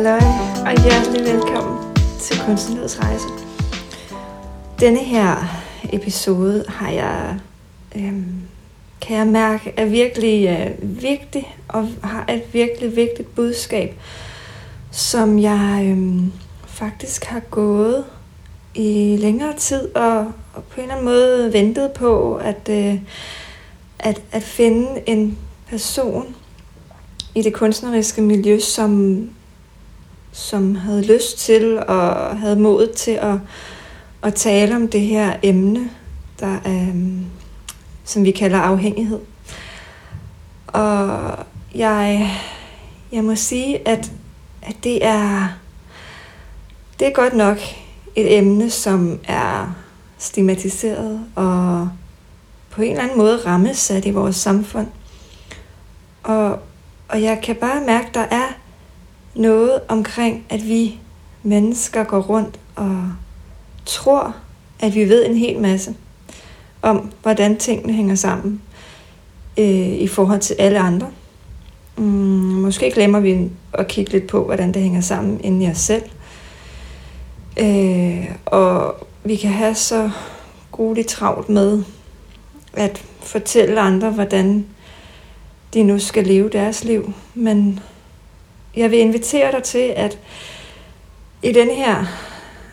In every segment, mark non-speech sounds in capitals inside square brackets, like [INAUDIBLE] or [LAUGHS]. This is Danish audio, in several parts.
Halløj, og hjertelig velkommen til Kunstnerlivets Rejse. Denne her episode har jeg, øhm, kan jeg mærke, er virkelig øh, vigtig, og har et virkelig vigtigt budskab, som jeg øhm, faktisk har gået i længere tid, og, og på en eller anden måde ventet på, at, øh, at, at finde en person i det kunstneriske miljø, som, som havde lyst til og havde mod til at, at tale om det her emne, der er, øhm, som vi kalder afhængighed. Og jeg, jeg må sige, at, at det er det er godt nok et emne, som er stigmatiseret og på en eller anden måde rammesat i vores samfund. Og, og jeg kan bare mærke, at der er noget omkring, at vi mennesker går rundt og tror, at vi ved en hel masse om, hvordan tingene hænger sammen øh, i forhold til alle andre. Mm, måske glemmer vi at kigge lidt på, hvordan det hænger sammen inden i os selv. Øh, og vi kan have så grueligt travlt med at fortælle andre, hvordan de nu skal leve deres liv. Men jeg vil invitere dig til, at i den her,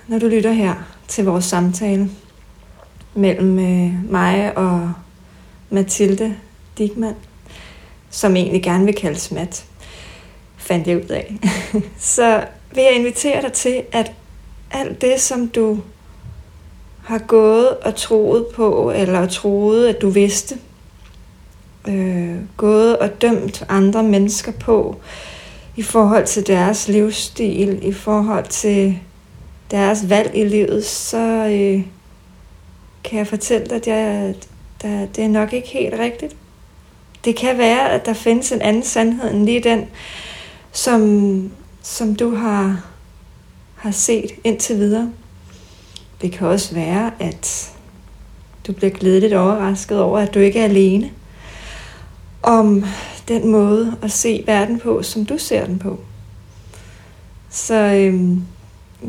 når du lytter her til vores samtale mellem øh, mig og Mathilde Digman, som egentlig gerne vil kaldes Mat, fandt jeg ud af, [LAUGHS] så vil jeg invitere dig til, at alt det, som du har gået og troet på, eller troet, at du vidste, øh, gået og dømt andre mennesker på, i forhold til deres livsstil, i forhold til deres valg i livet, så øh, kan jeg fortælle dig, at jeg, der, det er nok ikke helt rigtigt. Det kan være, at der findes en anden sandhed end lige den, som, som du har, har set indtil videre. Det kan også være, at du bliver glædeligt overrasket over, at du ikke er alene om den måde at se verden på, som du ser den på. Så øhm,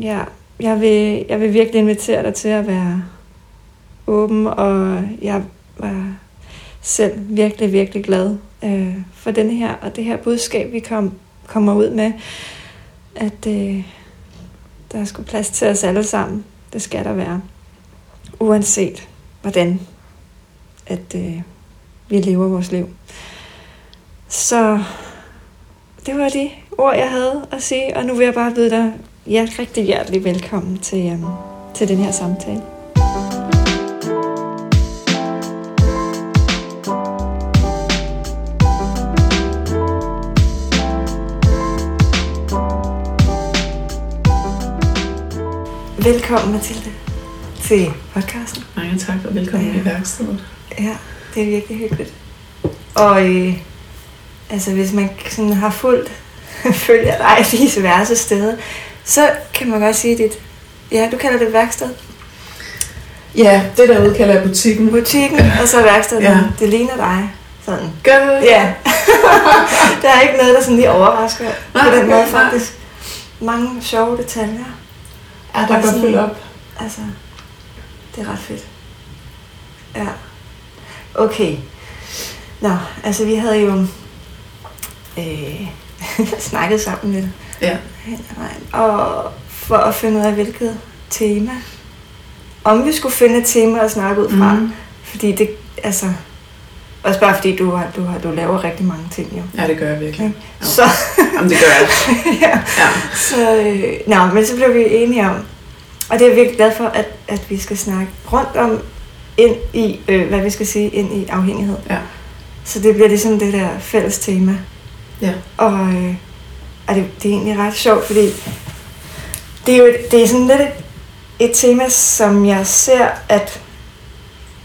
ja, jeg vil, jeg vil virkelig invitere dig til at være åben, og jeg var selv virkelig, virkelig glad øh, for den her, og det her budskab, vi kom, kommer ud med, at øh, der skulle plads til os alle sammen. Det skal der være. Uanset hvordan at øh, vi lever vores liv. Så det var de ord, jeg havde at sige, og nu vil jeg bare byde dig ja, rigtig hjertelig velkommen til, um, til den her samtale. Velkommen, Mathilde, til podcasten. Mange tak, og velkommen Ja. i værkstedet. Ja, det er virkelig hyggeligt. Og øh, altså, hvis man sådan har fulgt, [LAUGHS] følger dig [LAUGHS] i diverse steder, så kan man godt sige dit, ja, du kalder det et værksted. Ja, det derude kalder jeg butikken. Butikken, og så værkstedet, Ja. det ligner dig. Sådan. Gør det? Ja. [LAUGHS] der er ikke noget, der sådan lige overrasker på Nej, den okay, måde faktisk. Mange sjove detaljer. Ja, der er Sådan- fyldt op. Altså, det er ret fedt. Ja. Okay. Nå, altså vi havde jo øh, [LAUGHS] snakket sammen lidt Ja. og for at finde ud af, hvilket tema. Om vi skulle finde et tema at snakke ud fra. Mhm. Fordi det, altså... Også bare fordi du, har, du, har, du laver rigtig mange ting jo. Ja, det gør jeg virkelig. Okay. Jo. Så, Jamen, det gør jeg. [LAUGHS] ja. Ja. Så, øh, nå, men så blev vi enige om, og det er jeg virkelig glad for, at, at vi skal snakke rundt om, ind i, øh, hvad vi skal sige, ind i afhængighed. Ja. Så det bliver ligesom det der fælles tema. Ja. Og, øh, og det, det er egentlig ret sjovt, fordi det er jo et, det er sådan lidt et, et tema, som jeg ser, at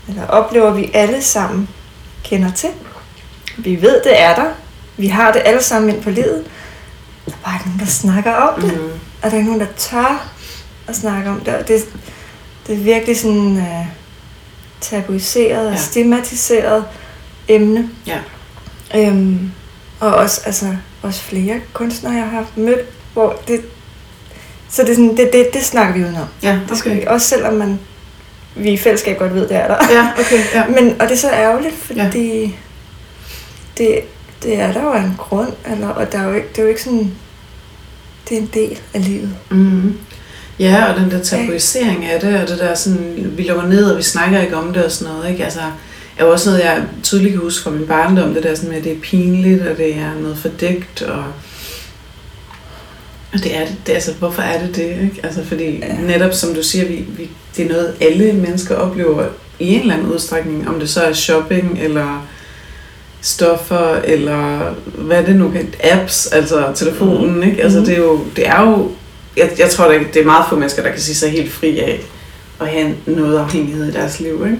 eller oplever, vi alle sammen kender til. Vi ved, det er der. Vi har det alle sammen ind på livet. Der er bare ikke nogen, der snakker om det. Mm. Og der er ikke nogen, der tør at snakke om det. Og det, det er virkelig sådan uh, tabuiseret og Ja. stigmatiseret emne. Ja. Øhm, og også, altså, også flere kunstnere, jeg har mødt, hvor det, så det, er sådan, det, det, det snakker vi jo om. Ja, Det skal okay. vi, også selvom man, vi i fællesskab godt ved, det er der. Ja, okay, ja. [LAUGHS] Men, og det er så ærgerligt, fordi ja. det, det er der jo en grund, eller, og der er jo ikke, det er jo ikke sådan, det er en del af livet. Mm. Ja, og den der tabuisering af det, og det der sådan, vi lukker ned, og vi snakker ikke om det og sådan noget, ikke? Altså, er jo også noget, jeg tydeligt kan huske fra min barndom, det der sådan med, at det er pinligt, og det er noget fordækt, og og det er det, det altså, hvorfor er det det, ikke? Altså, fordi Ja. netop som du siger, vi, vi, det er noget, alle mennesker oplever i en eller anden udstrækning, om det så er shopping, eller stoffer, eller hvad det nu kan, apps, altså telefonen, ikke? Altså, Mhm. det er jo, det er jo jeg, jeg tror, det er, det er meget få mennesker, der kan sige sig helt fri af at have noget afhængighed i deres liv, ikke?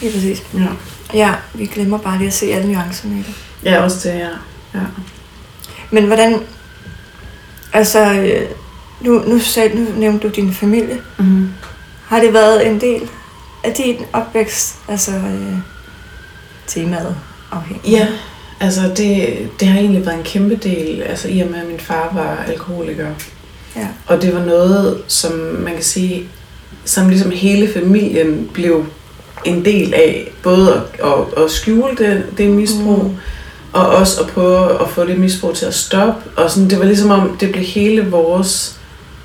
Lige præcis. Ja. Ja, vi glemmer bare lige at se alle nuancerne i det. Ja, også det, ja. ja. Men hvordan, altså, øh, nu, nu, sagde, nu nævnte du din familie. Mm-hmm. Har det været en del af din opvækst, altså øh, temaet afhængig? Ja, altså det, det har egentlig været en kæmpe del, altså i og med, at min far var alkoholiker. Ja. Og det var noget, som man kan sige, som ligesom hele familien blev en del af. Både at, at, at skjule det, det misbrug, Mm. og også at prøve at få det misbrug til at stoppe. Og sådan, det var ligesom om, det blev hele vores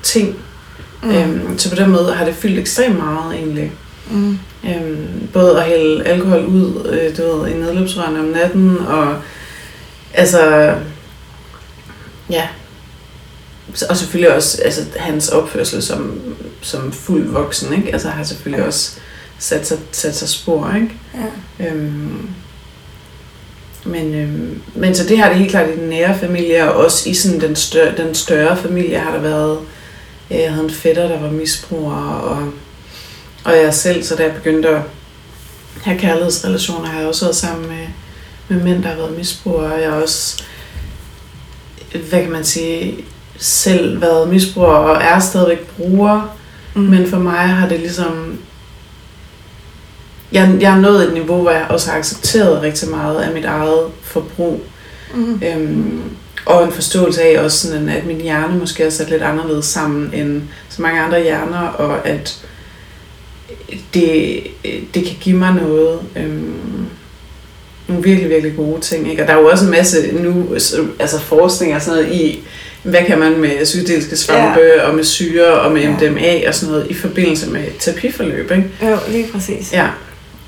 ting. Mm. Øhm, så på den måde har det fyldt ekstremt meget egentlig. Mm. Øhm, både at hælde alkohol ud øh, du ved, i nedløbsrørene om natten, og altså, ja, og selvfølgelig også altså, hans opførsel som, som fuld voksen, ikke? Altså har selvfølgelig også sat sig, sat sig spor, ikke? Ja. Øhm, men, øhm, men så det har det helt klart i den nære familie, og også i sådan den, større, den større familie har der været, øh, jeg havde en fætter, der var misbruger, og, og jeg selv, så da jeg begyndte at have kærlighedsrelationer, har jeg også været sammen med, med mænd, der har været misbrugere, og jeg har også, hvad kan man sige, selv været misbruger, og er stadigvæk bruger, Mm. men for mig har det ligesom... Jeg, jeg er nået et niveau, hvor jeg også har accepteret rigtig meget af mit eget forbrug. Mm. Øhm, og en forståelse af også sådan, at min hjerne måske er sat lidt anderledes sammen end så mange andre hjerner, og at det, det kan give mig noget. Øhm, nogle virkelig, virkelig gode ting. Ikke? Og der er jo også en masse nu, altså forskning og sådan noget i, hvad kan man med psykedeliske svampe, ja. og med syre, og med Ja. MDMA og sådan noget, i forbindelse med terapiforløb, ikke? Jo, lige præcis. Ja,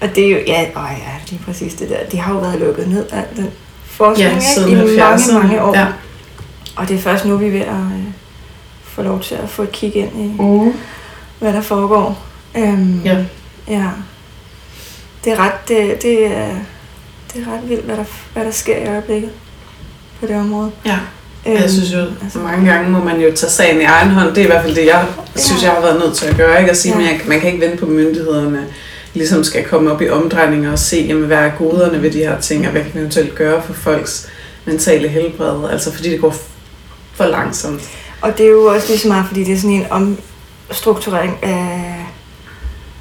Og det er jo, ja, åh ja, lige præcis det der. De har jo været lukket ned af den forskning ja ikke? i mange, 70'erne. mange år. Ja. Og det er først nu, vi er ved at øh, få lov til at få et kig ind i, Mm. hvad der foregår. Øhm, Ja. ja. Det er ret, det, det, er, det er ret vildt, hvad der, hvad der sker i øjeblikket på det område. ja. Øhm, Jeg synes jo, altså- mange gange må man jo tage sagen i egen hånd. Det er i hvert fald det, jeg synes, jeg har været nødt til at gøre. Ikke? At sige, ja. man, man kan ikke vente på myndighederne ligesom skal komme op i omdrejninger og se, jamen, hvad er goderne ved de her ting, og hvad kan vi eventuelt gøre for folks mentale helbred. Altså fordi det går for langsomt. Og det er jo også lige så meget, fordi det er sådan en omstrukturering af...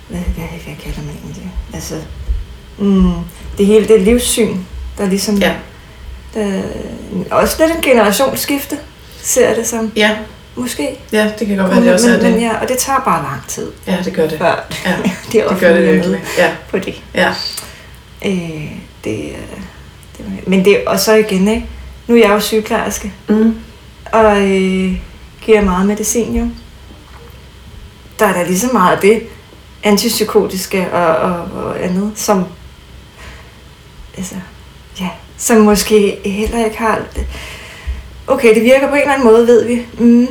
Hvad, hvad, hvad kalder man egentlig det? Altså, mm, det hele det livssyn, der ligesom... Ja. Der, også lidt en generationsskifte, ser det som. Ja, Måske. ja det kan godt være, det også er men, men det. ja, og det tager bare lang tid, Ja, det gør det. før Ja, [LAUGHS] de det gør det er virkelig. Ja, på det. ja. Øh, det, er- det, men det, og så igen, ikke? Nu er jeg jo sygeplejerske, Mm. og øh, giver meget medicin jo. Der er da lige så meget af det antipsykotiske og, og, og andet, som altså, ja, som måske heller ikke har... Okay, det virker på en eller anden måde, ved vi. Mm,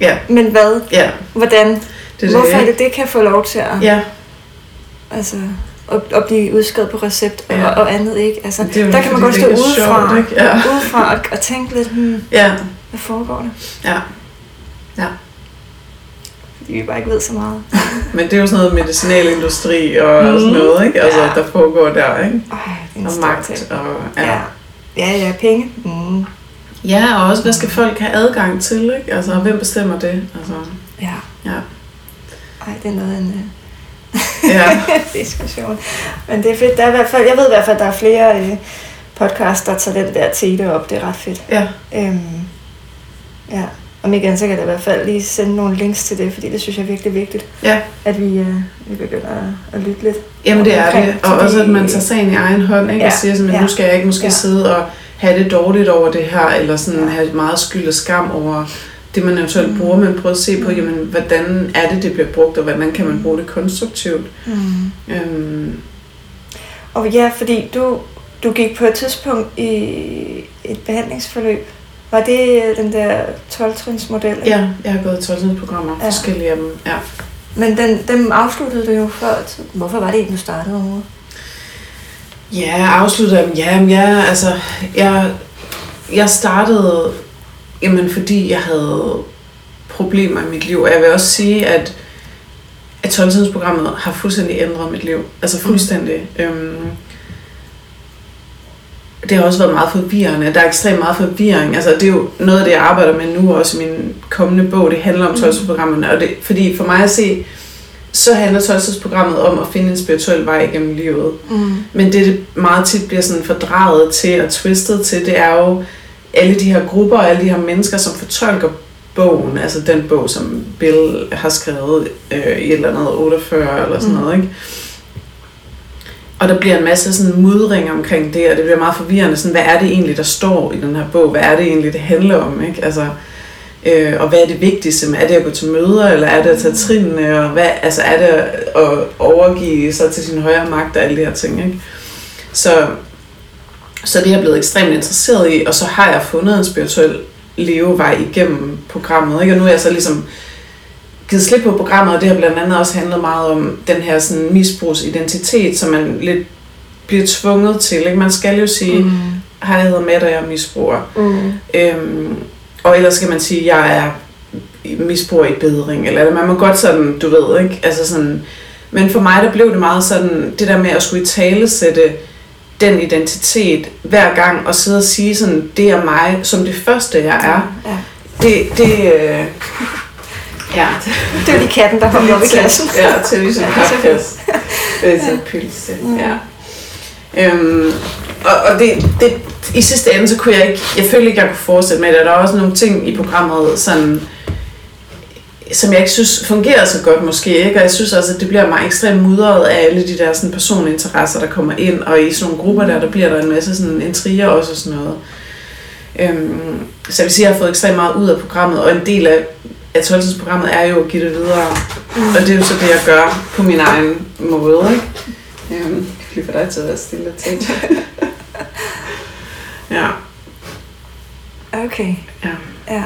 Ja, men hvad? ja. Hvordan? Det er Hvorfor det, er det, det kan få lov til at, Ja, altså, at, at blive udskrevet på recept og, Ja. og andet, ikke? Altså, Det er der kan man godt stå udefra, sjovt, ikke? Ja. udefra og, og tænke lidt, hmm, ja, hvad foregår der? ja. Ja. Fordi vi bare ikke ved så meget. [LAUGHS] Men det er jo sådan noget medicinalindustri og Mhm. sådan noget, ikke? Altså, Ja. der foregår der, ikke? Ej, det er Og magt ting. og... Ja. ja, ja, penge. Mm. Ja, og også, hvad skal folk have adgang til, ikke? Altså, hvem bestemmer det? Altså, Ja. ja. Ej, det er noget en Ja, [LAUGHS] uh, diskussion. Men det er fedt. Der er i hvert fald, jeg ved i hvert fald, at der er flere uh, podcasts, der tager den der tete op. Det er ret fedt. ja, Øhm, ja. om ikke andet, så kan jeg i hvert fald lige sende nogle links til det, fordi det synes jeg er virkelig vigtigt, Ja, at vi, øh, vi begynder at, at lytte lidt. jamen det er det. Og også at man tager sagen i egen hånd, ikke? Ja, og siger at ja. nu skal jeg ikke måske Ja. sidde og have det dårligt over det her, eller sådan have meget skyld og skam over det, man eventuelt Mm. bruger, men prøve at se på, Mm. jamen, hvordan er det, det bliver brugt, og hvordan kan man bruge det konstruktivt. Mm. Øhm, Og ja, fordi du, du gik på et tidspunkt i et behandlingsforløb. Var det øh, den der 12-trins model? ja, jeg har gået 12 programmer, Ja. forskellige af dem. Ja. Men den, dem afsluttede du jo før. Hvorfor var det egentlig, du startede overhovedet? Ja, jeg afslutter dem. Ja, ja, altså, jeg, jeg startede, jamen, fordi jeg havde problemer i mit liv. Og jeg vil også sige, at, at 12 programmet har fuldstændig ændret mit liv. Altså fuldstændig. Mm. Øhm, det har også været meget forvirrende. Der er ekstremt meget forvirring. Altså, det er jo noget af det, jeg arbejder med nu, også i min kommende bog. Det handler om 12 programmerne. Og det, fordi for mig at se, så handler 12 programmet om at finde en spirituel vej igennem livet. Mm. Men det, det meget tit bliver sådan fordraget til og twistet til, det er jo alle de her grupper og alle de her mennesker, som fortolker bogen, altså den bog, som Bill har skrevet øh, i et eller andet 48 eller sådan Mm. noget, ikke? Og der bliver en masse sådan mudring omkring det, og det bliver meget forvirrende, sådan, hvad er det egentlig, der står i den her bog? Hvad er det egentlig, det handler om, ikke? Altså, øh, og hvad er det vigtigste? Er det at gå til møder, eller er det at tage trinene, og hvad, altså, er det at overgive sig til sin højere magt og alle de her ting, ikke? Så, så det er jeg blevet ekstremt interesseret i, og så har jeg fundet en spirituel levevej igennem programmet. Ikke? Og nu er jeg så ligesom givet slip på programmet, og det har blandt andet også handlet meget om den her sådan, misbrugsidentitet, som man lidt bliver tvunget til. Ikke? Man skal jo sige, mm. hej, jeg hedder Mette, og jeg er misbruger. Mm. Øhm, og ellers skal man sige, at jeg er misbruger i bedring, eller man må godt sådan, du ved, ikke? Altså sådan, men for mig, der blev det meget sådan, det der med at skulle i tale sætte den identitet hver gang, og sidde og sige sådan, det er mig, som det første, jeg er. Ja. Det, det, øh, ja. Det var lige katten, der hoppede op i kassen. Ja, til ligesom Ja, papkasse. Det er så pølse, Mm. ja. Øhm, og, og det, det, i sidste ende, så kunne jeg ikke, jeg følte ikke, jeg kunne fortsætte med det. Der er også nogle ting i programmet, sådan, som jeg ikke synes fungerer så godt måske. Ikke? Og jeg synes også, at det bliver meget ekstremt mudret af alle de der sådan, personinteresser, der kommer ind. Og i sådan nogle grupper der, der bliver der en masse sådan, intriger også og sådan noget. Øhm, så jeg vil sige, at jeg har fået ekstremt meget ud af programmet, og en del af, af 12 programmet er jo at give det videre. Mm. Og det er jo så det, jeg gør på min egen måde. Ikke? Øhm, jeg kan lige for dig til at være stille og tænke. [LAUGHS] ja. Okay. Ja. Ja.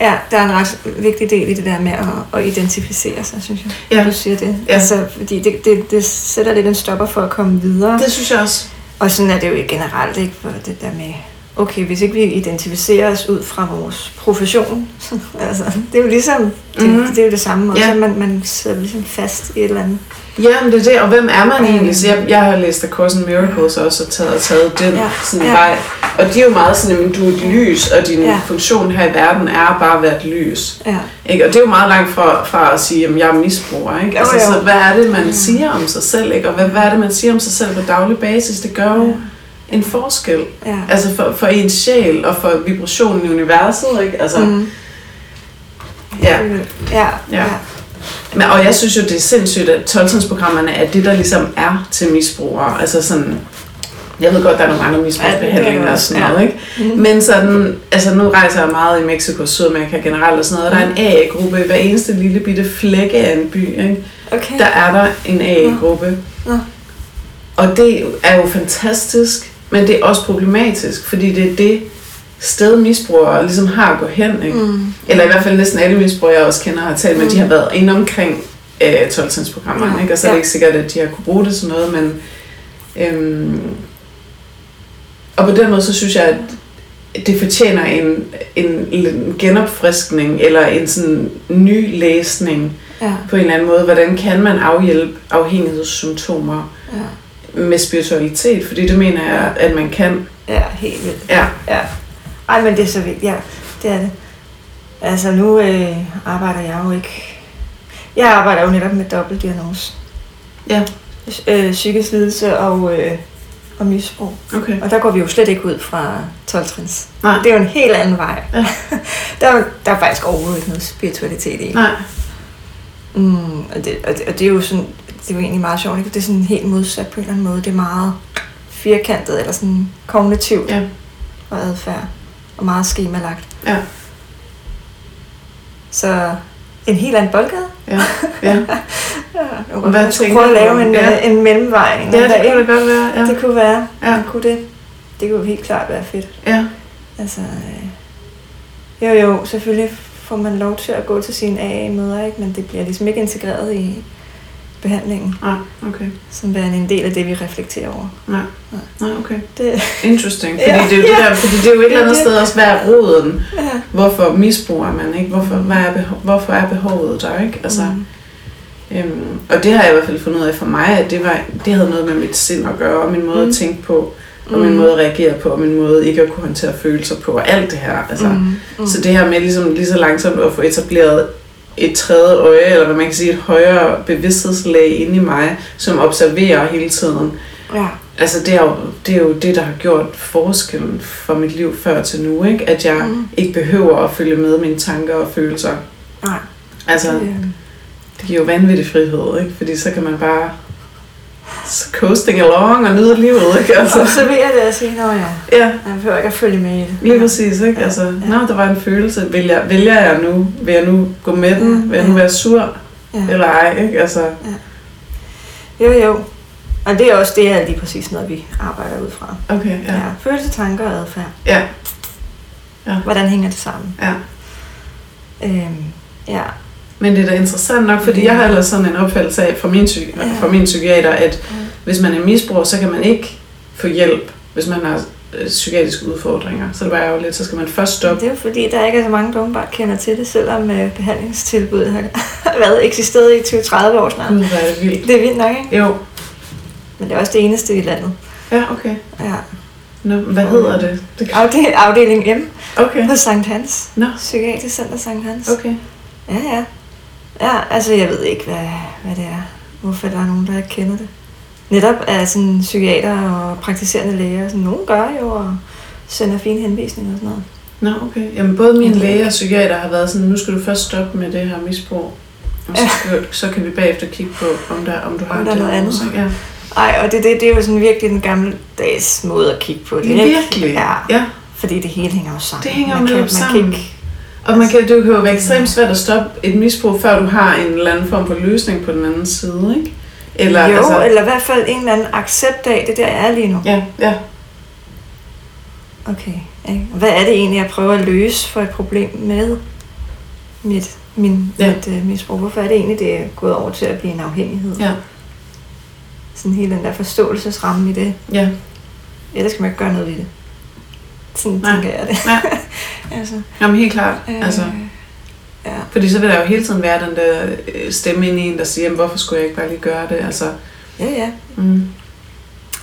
Ja, der er en ret vigtig del i det der med at, at identificere sig, synes jeg. Ja. Du siger det. Ja. Altså, fordi det, det, det sætter lidt en stopper for at komme videre. Det synes jeg også. Og sådan er det jo generelt ikke for det der med, okay, hvis ikke vi identificerer os ud fra vores profession, [LAUGHS] altså, det er jo ligesom, det, Mhm. mm. det er jo det samme, og Ja. så man, man sidder ligesom fast i et eller andet. Ja, men det er det, og hvem er man Mm. egentlig? Så jeg, jeg har læst A Course in Miracles også, og taget, og taget den Ja, sådan ja. vej. Og de er jo meget sådan, at du er et lys, og din Ja. funktion her i verden er bare at være et lys. Ja. Ikke? Og det er jo meget langt fra, fra at sige, at jeg er misbruger. Ikke? Altså, Jo, jo. så hvad er det, man Mm. siger om sig selv? Ikke? Og hvad, hvad er det, man siger om sig selv på daglig basis? Det gør jo en forskel. Ja. Altså for, for ens sjæl og for vibrationen i universet. Ikke? Altså, mm. Mm. ja. Ja. Ja. Men, og jeg synes jo, det er sindssygt, at 12 programmerne er det, der ligesom er til misbrugere. Altså sådan, jeg ved godt, der er nogle andre misbrugsbehandlinger Ja, er og sådan noget, ikke? Mm. Men sådan, altså nu rejser jeg meget i Mexico og Sydamerika generelt og sådan noget, og der er en AA-gruppe i hver eneste lille bitte flække af en by, ikke? Okay. Der er der en AA-gruppe. Nå. Og det er jo fantastisk, men det er også problematisk, fordi det er det sted misbrugere ligesom har at gå hen, ikke? Mm. Eller i hvert fald næsten alle misbrugere, jeg også kender har talt med, Mm. de har været inde omkring øh, 12 programmerne, Ja. ikke? Og så er det Ja. ikke sikkert, at de har kunne bruge det til noget, men øhm, og på den måde, så synes jeg, at det fortjener en, en, en genopfriskning, eller en sådan ny læsning Ja. på en eller anden måde. Hvordan kan man afhjælpe afhængighedssymptomer Ja. Med spiritualitet? Fordi det mener jeg, at man kan. ja, helt vildt. Ja, Ja. Ej, men det er så vildt. Ja, det er det. Altså, nu øh, arbejder jeg jo ikke... Jeg arbejder jo netop med dobbeltdiagnose. Ja. Øh, psykisk lidelse og, øh, og misbrug. Okay. Og der går vi jo slet ikke ud fra 12-trins. Nej. Det er jo en helt anden vej. Ja. [LAUGHS] der, er, der er faktisk overhovedet ikke noget spiritualitet i. Nej. Mm, og, det, og, det, og det er jo sådan, det er jo egentlig meget sjovt, ikke? Det er sådan helt modsat på en eller anden måde. Det er meget firkantet, eller sådan kognitivt Ja. og adfærd, og meget skemalagt. Ja. Så en helt anden boldgade. Ja. Ja. [LAUGHS] Ja, jeg Hvad Hvad skulle prøve at lave en, ja. ja. en mellemvej. ja, det dag, kunne det godt være. Ja. Det kunne være. Ja. Ja. Kunne det. Det kunne helt klart være fedt. Ja. Altså, øh, jo jo, selvfølgelig får man lov til at gå til sine AA-møder, ikke? men det bliver ligesom ikke integreret i behandlingen, Nej, okay. som værende en del af det, vi reflekterer over. Nej. Nej, okay. Det, Interesting. [LAUGHS] Fordi, Ja. det er jo det der, fordi det er jo et eller andet Ja, det- sted også, hvad er roden? ja. Hvorfor misbruger man, ikke? Hvorfor, hvad er behov, hvorfor er behovet der, ikke? Altså, Mm. øhm, og det har jeg i hvert fald fundet ud af for mig, at det, var, det havde noget med mit sind at gøre, og min måde Mm. at tænke på, og min Mm. måde at reagere på, og min måde ikke at kunne håndtere følelser på, og alt det her. Altså, Mm. Mm. Så det her med ligesom lige så langsomt at få etableret et tredje øje, eller hvad man kan sige, et højere bevidsthedslag inde i mig, som observerer hele tiden. Ja. Altså det er, jo, det er jo det, der har gjort forskellen for mit liv før til nu, ikke? At jeg Mm. ikke behøver at følge med mine tanker og følelser. Nej. Altså, Det, det giver jo vanvittig frihed, ikke? Fordi så kan man bare coasting along og nyde livet, ikke? Altså, observere det og sige, nå ja, ja, jeg behøver ikke at følge med i det. lige præcis, ikke? Ja, Altså, ja. nå, der var en følelse. Vælger, vælger jeg nu? Vil jeg nu gå med den? Ja, Vil jeg nu ja. være sur? Ja. Eller ej, ikke? Altså, Jo, jo. Og det er også det, er lige præcis noget, vi arbejder ud fra. okay, Ja. ja. ja. Følelse, tanker og adfærd. Ja, Hvordan hænger det sammen? ja. Øhm, ja. Men det er da interessant nok, fordi Ja. jeg har ellers sådan en opfattelse af fra min, psy- Ja. fra min psykiater, at Mm. hvis man er misbruger, så kan man ikke få hjælp, hvis man har øh, psykiatriske udfordringer. Så det var jo lidt, så skal man først stoppe. Det er jo fordi, der ikke er så mange, der åbenbart kender til det, selvom øh, behandlingstilbuddet har [LAUGHS] været eksisteret i 20-30 år snart. Gud, hvor er det vildt. Det er vildt nok, ikke? Jo, Men det er også det eneste i landet. ja, okay. Ja. Nå, hvad hedder det? det kan... Afdel- afdeling M Okay, på Sankt Hans. Nå. Psykiatrisk Center Sankt Hans. okay. Ja, ja. Ja, altså jeg ved ikke, hvad, hvad det er. Hvorfor der er nogen, der ikke kender det. Netop er sådan psykiater og praktiserende læger. Sådan, nogen gør jo og sender fine henvisninger og sådan noget. Nå, okay. Jamen, både min læge og psykiater har været sådan, nu skal du først stoppe med det her misbrug. Og så, Ja. så kan vi bagefter kigge på, om, der, om du har Om der er noget andet. ikke? Ja. Ej, og det, det, det er jo sådan virkelig den gamle dags måde at kigge på det. ikke? Virkelig. Ja, ja. fordi det hele hænger jo sammen. Det hænger man jo kan, man sammen. Kan ikke, Og man kan, det kan jo være ekstremt svært at stoppe et misbrug, før du har en eller anden form for løsning på den anden side, ikke? Eller, jo, altså, eller i hvert fald en eller anden accept af det der er lige nu. Ja, ja. Okay. Ikke? Hvad er det egentlig, jeg prøver at løse for et problem med mit, min, Ja. mit uh, misbrug? Hvorfor er det egentlig, det er gået over til at blive en afhængighed? Ja. Sådan hele den der forståelsesramme i det. Ja, Ellers skal man ikke gøre noget ved det. Sådan Nej. tænker jeg det. ja. [LAUGHS] altså, Jamen helt klart. øh, Altså, ja. fordi så vil der jo hele tiden være den der øh, stemme ind i en, der siger, jamen, hvorfor skulle jeg ikke bare lige gøre det? Altså, ja, ja. mm.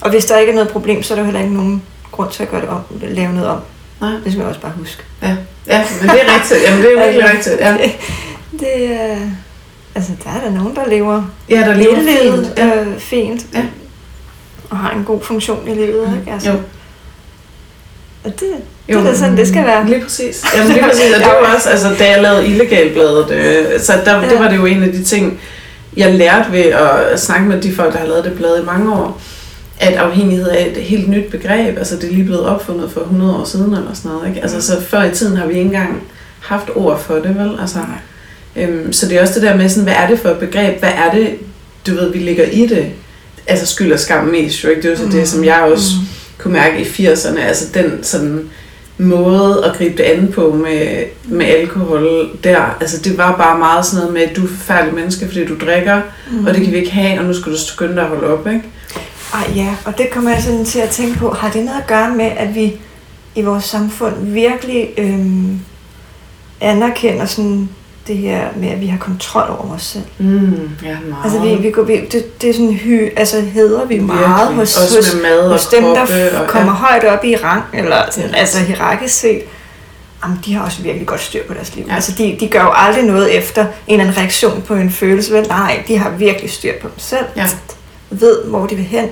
Og hvis der ikke er noget problem, så er der jo heller ikke nogen grund til at gøre det om, lave noget om. Nej. Det skal man også bare huske. Ja, ja, men det er rigtigt. Jamen, det er virkelig Altså, rigtigt. Ja. Det, det er... Altså, der er der nogen, der lever ja, der lever fint. Ja. øh, fint. Ja. Og har en god funktion i livet, ikke? Altså, Jo. Og det, det er da sådan, det skal være. Lige præcis. [LAUGHS] Jamen lige præcis. Og det var også, altså da jeg lavede illegalbladet, øh, så der, det Ja. var det jo en af de ting, jeg lærte ved at snakke med de folk, der har lavet det blad i mange år, at afhængighed er et helt nyt begreb. Altså det er lige blevet opfundet for 100 år siden eller sådan noget. Ikke? Altså så før i tiden har vi ikke engang haft ord for det, vel? Altså, øhm, så det er også det der med, sådan, hvad er det for et begreb? Hvad er det, du ved, vi ligger i det? Altså skyld og skam mest, jo ikke? Det er jo så det, som jeg også Mm. Kunne mærke i 80'erne, altså den sådan måde at gribe det an på med, med alkohol der, altså det var bare meget sådan noget med, at du er forfærdelig menneske, fordi du drikker, mm. og det kan vi ikke have, og nu skal du skynde dig at holde op, ikke? Ej ja, og det kommer jeg sådan til at tænke på. Har det noget at gøre med, at vi i vores samfund virkelig øhm, anerkender sådan det her med, at vi har kontrol over os selv? Mm, ja, meget. Altså vi, vi går, vi, det, det er sådan hy, altså hedder vi meget Virkelig. hos, Også hos, med mad og hos dem, der og- kommer ja. højt op i rang, eller sådan, Ja. altså hierarkisk set. Jamen, de har også virkelig godt styr på deres liv. Ja. Altså, de, de gør jo aldrig noget efter en eller anden reaktion på en følelse. Vel? Nej, de har virkelig styr på dem selv. Ja. Ved, hvor de vil hen.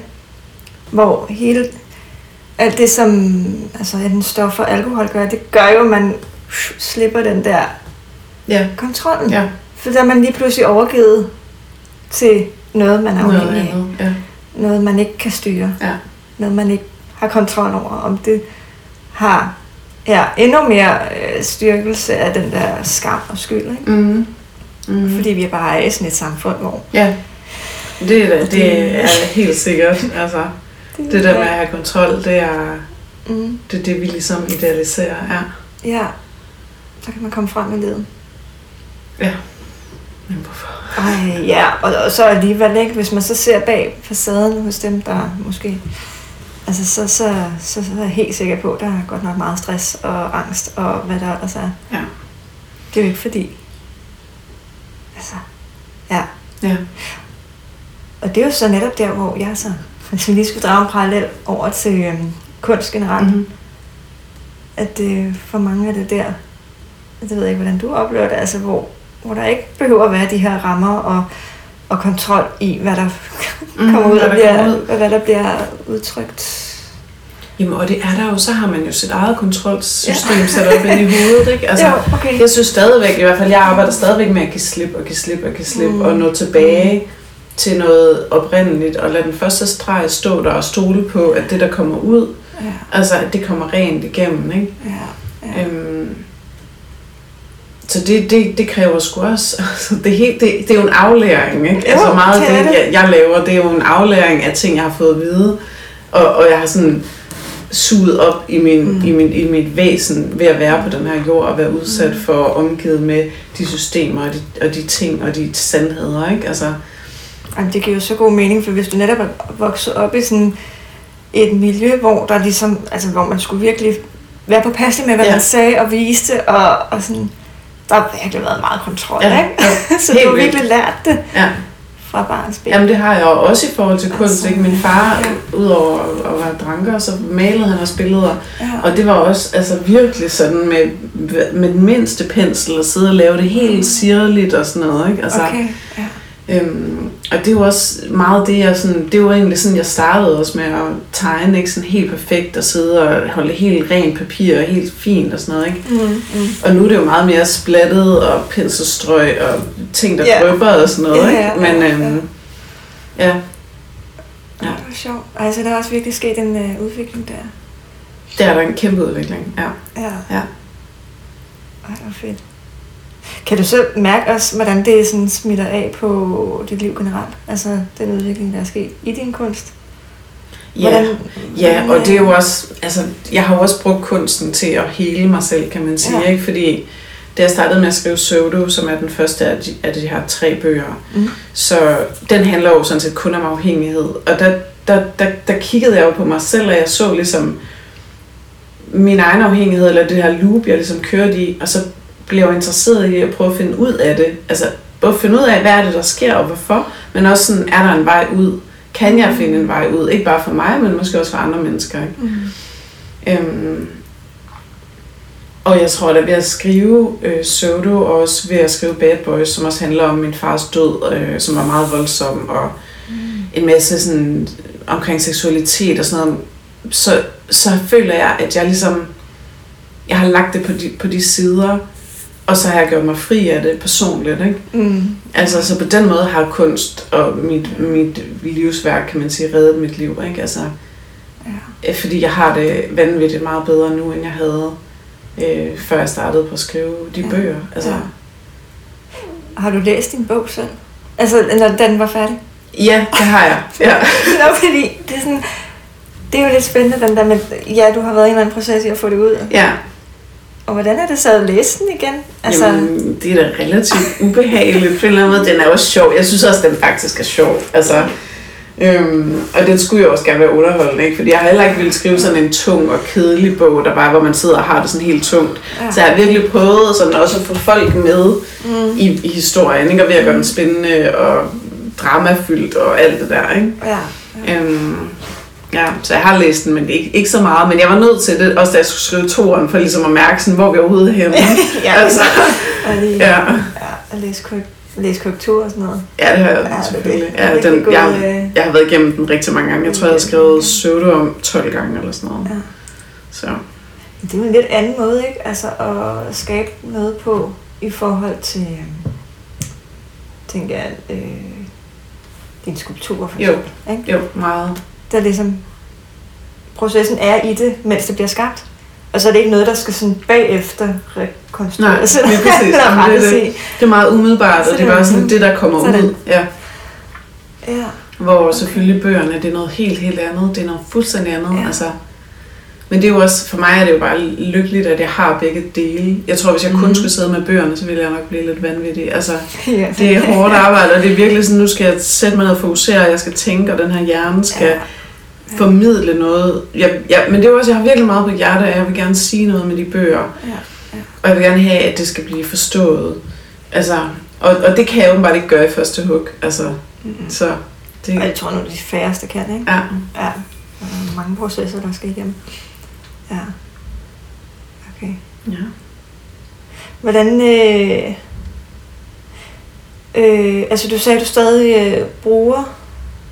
hvor hele alt det, som altså, enten stoffer og alkohol gør, det gør jo, at man slipper den der Ja. kontrollen. Ja. For der er man lige pludselig overgivet til noget, man er Noget afhængig af. andet. Ja. Noget, man ikke kan styre. Ja. Noget, man ikke har kontrol over. Om det har ja, endnu mere øh, styrkelse af den der skam og skyld. Ikke? Mm. Mm. Fordi vi bare er i sådan et samfund, hvor Ja. Det, er da- det er helt sikkert. Altså, det der med at have kontrol, det er Mm, det, det vi ligesom idealiserer. Ja. ja, så kan man komme frem i livet. Men hvorfor? Ej, ja, og, og så alligevel ikke, hvis man så ser bag facaden hos dem, der måske... Altså, så, så, så, så er jeg helt sikker på, at der er godt nok meget stress og angst og hvad der ellers er. Ja. Det er jo ikke fordi... Altså, ja. Ja. Og det er jo så netop der, hvor jeg så, hvis vi lige skulle drage en parallel over til øhm, kunst generelt. Mm-hmm. at øh, for mange er det der, det ved jeg ikke, hvordan du oplever det, altså hvor, hvor der ikke behøver at være de her rammer og, og kontrol i, hvad der kommer ud, hvad og der bliver, ud. hvad der bliver udtrykt. Jamen, og det er der jo, så har man jo sit eget kontrolsystem ja. sat op ind i hovedet, ikke? Altså, jo, okay. Jeg synes stadigvæk, i hvert fald, jeg arbejder stadigvæk med at give slip og give slip og give slip, Mm. mm. og nå tilbage til noget oprindeligt, og lade den første streg stå der og stole på, at det, der kommer ud, Ja, altså, at det kommer rent igennem, ikke? ja, ja. Øhm, så det, det, det kræver sgu også, [LAUGHS] altså det, er helt, det, det er jo en aflæring, ikke? Jo, altså meget af det det, jeg, jeg laver, det er jo en aflæring af ting, jeg har fået at vide, og, og jeg har sådan suget op i, min, Mm. i, min, i mit væsen ved at være på den her jord og være udsat Mm. for omgivet med de systemer og de, og de ting og de sandheder, ikke? Altså, Jamen, det giver jo så god mening, for hvis du netop er vokset op i sådan et miljø, hvor der ligesom, altså hvor man skulle virkelig være påpasselig med, hvad Ja. man sagde og viste, og, og sådan, der har virkelig været meget kontrol, Ja, ikke? ja, [LAUGHS] så du har virkelig lært det ja. fra barns ben. Jamen det har jeg også i forhold til kunst, Altså, ikke? Min far, ja. udover at være dranker, så malede han også billeder, ja. Og det var også altså, virkelig sådan med, med den mindste pensel at sidde og lave det helt sirligt og sådan noget. Ikke? Altså, okay, ja. øhm, og det er jo også meget det, jeg sådan, det var egentlig sådan, jeg startede også med at tegne, ikke sådan helt perfekt og sidde og holde helt rent papir og helt fint og sådan noget. Ikke? Mm, mm. Og nu er det jo meget mere splattet og penselstrøg og ting, der Ja. drypper og sådan noget. Ja, Ikke? Men ja, øhm, ja, Ja. Ja. Det var sjovt. Altså, der er også virkelig sket en uh, udvikling der. der er der en kæmpe udvikling. Ja. Ja. Ja. Ej, hvor fedt. Kan du så mærke også, hvordan det sådan smitter af på dit liv generelt? Altså, den udvikling, der er sket i din kunst? Ja. Ja, hvordan, og det er jo øh, også, altså, jeg har jo også brugt kunsten til at hele mig selv, kan man sige, ja. ikke? Fordi da jeg startede med at skrive Pseudo, som er den første af de, af de her tre bøger, Mm. så den handler jo sådan set kun om afhængighed. Og der, der, der, der kiggede jeg jo på mig selv, og jeg så ligesom min egen afhængighed, eller det her loop, jeg ligesom kørte i, og så blev jeg interesseret i at prøve at finde ud af det. Altså, både finde ud af, hvad er det, der sker, og hvorfor, men også sådan, er der en vej ud? Kan jeg finde en vej ud? Ikke bare for mig, men måske også for andre mennesker. Ikke? Mm. Øhm, og jeg tror, at ved at skrive øh, Sodo, og også ved at skrive Bad Boys, som også handler om min fars død, øh, som var meget voldsom, og en masse sådan, omkring seksualitet og sådan noget, så, så føler jeg, at jeg ligesom, jeg har lagt det på de, på de sider, og så har jeg gjort mig fri af det personligt, ikke? Mm. Altså, så på den måde har kunst og mit, mit livsværk, kan man sige, reddet mit liv, ikke? Altså, Ja. Øh, fordi jeg har det vanvittigt meget bedre nu, end jeg havde, øh, før jeg startede på at skrive de Ja. bøger. Altså, ja. Har du læst din bog selv? Altså, når den var færdig? ja, det har jeg. [LAUGHS] Ja. Nå, fordi det er sådan... Det er jo lidt spændende, den der med, ja, du har været i en eller anden proces i at få det ud. ja. Og hvordan er det så at læse den igen? Altså, Jamen, det er da relativt ubehageligt på en eller anden måde. Den er også sjov. Jeg synes også, den faktisk er sjov. Altså, øhm, og den skulle jo også gerne være underholdende, ikke? Fordi jeg har heller ikke ville skrive sådan en tung og kedelig bog, der bare, hvor man sidder og har det sådan helt tungt. ja. Så jeg har virkelig prøvet sådan også at få folk med mm, i, i historien, ikke? og ved at gøre den spændende og dramafyldt og alt det der. Ikke? ja, ja. Øhm, ja, så jeg har læst den, men ikke, ikke så meget. Men jeg var nødt til det, også da jeg skulle skrive toeren, for ligesom at mærke, sådan, hvor vi overhovedet er henne. [LAUGHS] ja, [LAUGHS] altså, og lige, ja. ja, at læse krypt, læse korrektur og sådan noget. Ja, det har jeg Ja, det- selvfølgelig. Ja, den, gået, jeg, øh, jeg har været igennem den rigtig mange gange. Jeg tror, jeg har skrevet pseudo om 12 gange eller sådan noget. Ja. Så Det er jo en lidt anden måde, ikke? Altså at skabe noget på i forhold til, øh, tænker jeg, øh, din skulptur for Jo. eksempel. Ikke? jo, meget. Der ligesom, processen er i det, mens det bliver skabt. Og så er det ikke noget, der skal sådan bagefter rekonstrueres. Nej, lige [LAUGHS] præcis. Jamen, det er det. Det er meget umiddelbart, og det er bare sådan det, der kommer sådan. ud. Ja. Ja. Hvor selvfølgelig bøgerne, det er noget helt, helt andet. Det er noget fuldstændig andet. Ja. Altså. Men det er jo også, for mig er det jo bare lykkeligt, at jeg har begge dele. Jeg tror, hvis jeg kun Mhm. skulle sidde med bøgerne, så ville jeg nok blive lidt vanvittig. Altså, ja. det er hårdt arbejde, og det er virkelig sådan, nu skal jeg sætte mig ned og fokusere, og jeg skal tænke, og den her hjerne skal Ja. Ja. formidle noget. Jeg, jeg, men det er også, jeg har virkelig meget på hjertet, og jeg vil gerne sige noget med de bøger. Ja. Og jeg vil gerne have, at det skal blive forstået. Altså, og, og det kan jeg åbenbart ikke gøre i første hug. Altså, Mm-hmm. så det, Og jeg tror nu, de færreste kan, ikke? ja. Ja. Der er mange processer, der skal igennem. Ja. Okay. ja. Hvordan... Øh, øh, altså, du sagde, at du stadig øh, bruger...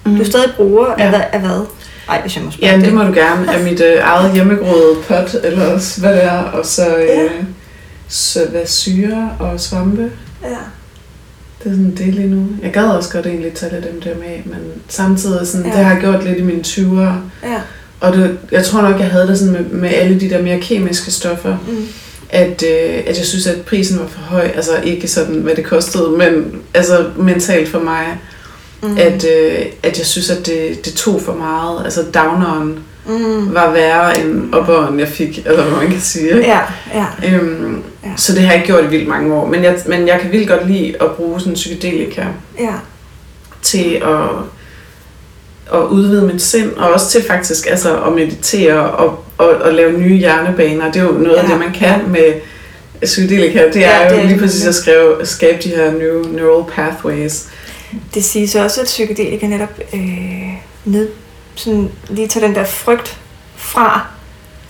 Mm. Du er stadig bruger ja. Ja. af, af hvad? Ej, hvis jeg må spørge Ja, det må du gerne. Af mit øh, eget hjemmegroede pot, eller også, hvad det er. Og så, øh, Ja. så hvad syre og svampe. Ja. Det er sådan det lige nu. Jeg gad også godt egentlig tage lidt MDMA, men samtidig sådan, Ja. det har jeg gjort lidt i mine 20'ere. Ja. Og det, jeg tror nok, jeg havde det sådan med, med alle de der mere kemiske stoffer, Mm. at, øh, at jeg synes, at prisen var for høj. Altså ikke sådan, hvad det kostede, men altså mentalt for mig. Mm. At, øh, at jeg synes, at det, det tog for meget. Altså downeren Mm. var værre end upperen, jeg fik, eller hvad man kan sige. Ikke? Ja, ja. Øhm, Ja. Så det har jeg ikke gjort i vildt mange år. Men jeg, men jeg kan vildt godt lide at bruge sådan psykedelika Ja. til at, at udvide mit sind, og også til faktisk altså, at meditere og, og, og lave nye hjernebaner. Det er jo noget ja. af det, man kan med psykedelika. Det er Ja, ja, det jo er lige præcis at skrive, skabe de her new, neural pathways. Det siges også, at psykedelika netop øh, ned, sådan, lige tager den der frygt fra,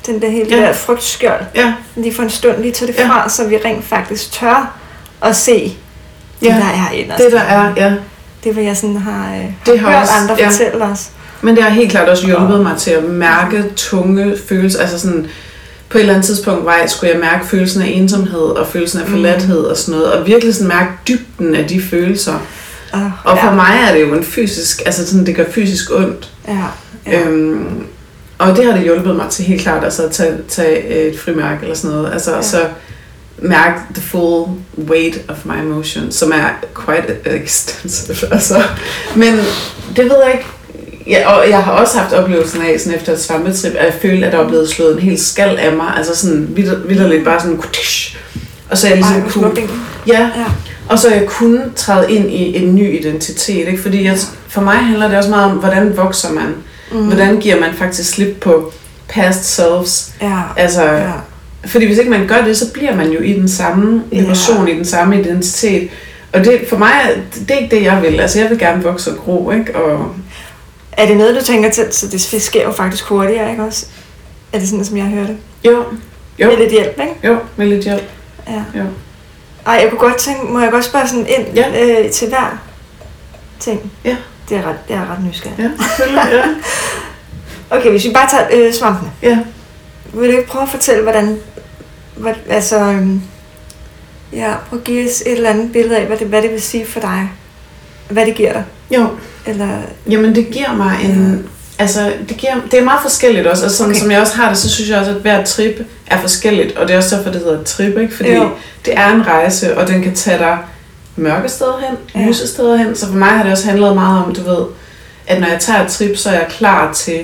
den der hele Ja. der frygtskjold, Ja, lige for en stund lige tager det Ja. fra, så vi rent faktisk tør at se det, Ja. der er inderst. det der er, ja. Det vil jeg sådan har, øh, Det har hørt også- andre ja. fortælle os. Men det har helt klart også hjulpet mig til at mærke tunge følelser. Altså sådan, på et eller andet tidspunkt var jeg, skulle jeg mærke følelsen af ensomhed og følelsen af Mm. forladthed og sådan noget. Og virkelig sådan mærke dybden af de følelser. Oh, Og for mig er det jo en fysisk, altså sådan, det gør fysisk ondt. Ja, ja. Ja. Øhm, og det har det hjulpet mig til helt klart, altså at tage, tage et frimærke eller sådan noget. Altså Ja. ja. så mærke the full weight of my emotion, som er quite extensive. [LAUGHS] Altså. Men det ved jeg ikke. Ja, og jeg har også haft oplevelsen af, sådan efter et svampetrip, at jeg følte, at der var blevet slået en hel skal af mig. Altså sådan vildt bare sådan. Og så jeg ligesom Ej, kunne, smukke. ja, Ja. Og så jeg kunne træde ind i en ny identitet. Ikke? Fordi jeg, for mig handler det også meget om, hvordan vokser man? Mm. Hvordan giver man faktisk slip på past selves? Ja. Altså, ja. ja. fordi hvis ikke man gør det, så bliver man jo i den samme Ja. vibration, i den samme identitet. Og det, for mig, det er ikke det, jeg vil. Altså, jeg vil gerne vokse og gro, ikke? Og, Er det noget, du tænker til, så det sker jo faktisk hurtigere, ikke også? Er det sådan, som jeg hører det? jo, jo, Med lidt hjælp, ikke? jo, med lidt hjælp. Ja. Jo. Ej, jeg kunne godt tænke, må jeg godt spørge sådan ind Ja. øh, til hver ting? Ja. Det er ret, det er ret nysgerrig. Ja, ja. [LAUGHS] Okay, hvis vi bare tager øh, svampene. ja. Vil du ikke prøve at fortælle, hvordan... Hvad, altså, øhm, ja, prøv at give os et eller andet billede af, hvad det, hvad det vil sige for dig. Hvad det giver dig. Jo, Eller, Jamen, det giver mig en... Altså, det, giver, det er meget forskelligt også, og sådan, Okay. som jeg også har det, så synes jeg også, at hver trip er forskelligt, og det er også derfor, det hedder trip, ikke? Fordi Jo. det er en rejse, og den kan tage dig mørke steder hen, Ja. lyse steder hen, så for mig har det også handlet meget om, du ved, at når jeg tager et trip, så er jeg klar til,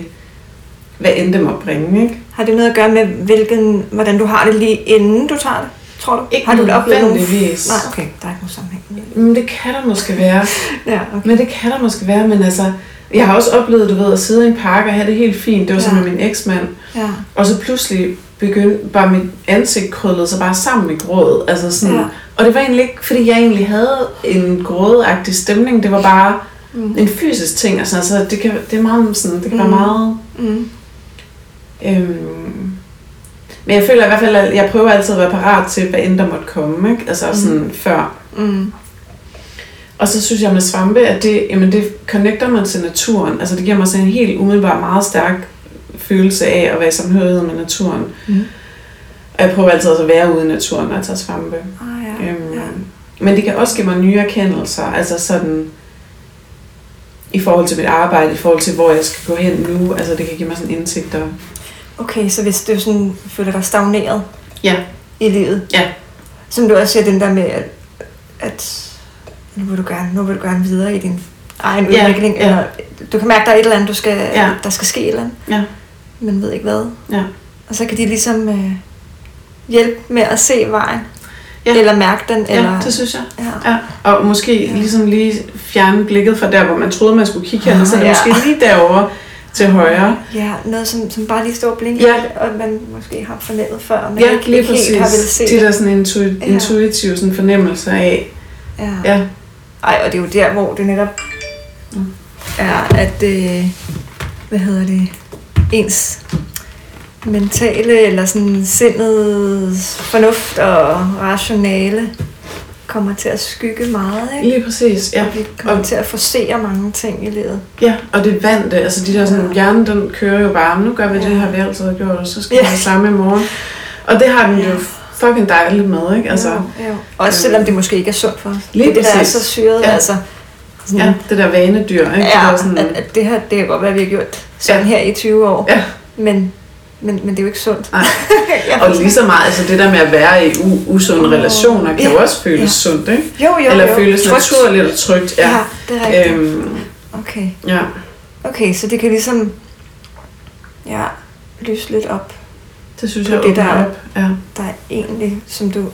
hvad end det må bringe, ikke? har det noget at gøre med, hvilken, hvordan du har det lige inden du tager det? Tror du? Ikke har du oplevet nogen... Nej, okay, der er ikke nogen sammenhæng. Men det kan der måske være. [LAUGHS] Ja, okay. Men det kan der måske være, men altså, jeg har også oplevet, du ved, at sidde i en park og have det helt fint. Det var Ja. med min eksmand. Ja. Og så pludselig begyndte bare mit ansigt krøllede sig bare sammen med grådet. Altså sådan, Ja. Og det var egentlig ikke, fordi jeg egentlig havde en grådagtig stemning. Det var bare Mm. en fysisk ting. Altså, altså det, kan, det er meget sådan, det kan være Mm. meget... Mm. Øhm, men jeg føler i hvert fald, at jeg prøver altid at være parat til, hvad end der måtte komme. Ikke? Altså sådan før. Mm. Og så synes jeg med svampe, at det, jamen det connecter mig til naturen. Altså det giver mig sådan en helt umiddelbart meget stærk følelse af at være i samhørighed med naturen. Mm. Og jeg prøver altid at være ude i naturen, når jeg tager svampe. Ah, ja. Øhm, ja. Men det kan også give mig nye erkendelser, altså sådan i forhold til mit arbejde, i forhold til hvor jeg skal gå hen nu, altså det kan give mig sådan indsigter. Okay, så hvis du sådan føler dig stagneret Ja, i livet, Ja. som du også siger, den der med, at, at nu, vil du gerne, nu vil du gerne videre i din egen Ja, udvikling, ja. eller du kan mærke, der er et eller andet, du skal, Ja. der skal ske et eller andet, ja, men ved ikke hvad. ja. Og så kan de ligesom øh, hjælpe med at se vejen, Ja. eller mærke den, Ja, eller... det synes jeg. ja. Ja, og måske Ja. ligesom lige fjerne blikket fra der, hvor man troede, man skulle kigge hen, og så er det Ja. måske lige derovre til højre. Ja, noget som, som bare lige står og blinker, Ja. og man måske har fornemmet før, men Ja, ikke, lige helt har vel præcis. se De der sådan intu- Ja. intuitive sådan fornemmelser af, Ja. ja, Ej, og det er jo der, hvor det netop Mm. er, at øh, hvad hedder det, ens mentale eller sådan sindets fornuft og rationale kommer til at skygge meget, ikke? lige præcis, ja. Og vi kommer Og- til at forsere mange ting i livet. Ja, og det vante, altså de der sådan, hjernen den kører jo bare, nu gør vi Ja. det her, vi altid har gjort, og så skal Ja. vi det samme i morgen. Og det har den jo Ja. Fucking dejligt med, ikke? Altså, jo, jo. Også selvom det måske ikke er sundt for os. Lige det, er det, der er så syret, Ja. altså. Sådan, ja, det der vanedyr, ikke? Ja, det der sådan, at, at det her, det kan godt være, at vi har gjort sådan Ja. her i 20 år. Ja. Men, men, men det er jo ikke sundt. Nej. [LAUGHS] Og lige så meget, altså det der med at være i u- usunde relationer, kan ja, jo også føles ja. sundt, ikke? Jo, jo, Eller jo. føles Trygt. naturligt og trygt, ja. Ja, det er rigtigt. Øhm, Okay. ja. okay, så det kan ligesom ja, lyse lidt op. Det synes jeg det, der- op. Ja. Der er egentlig, som du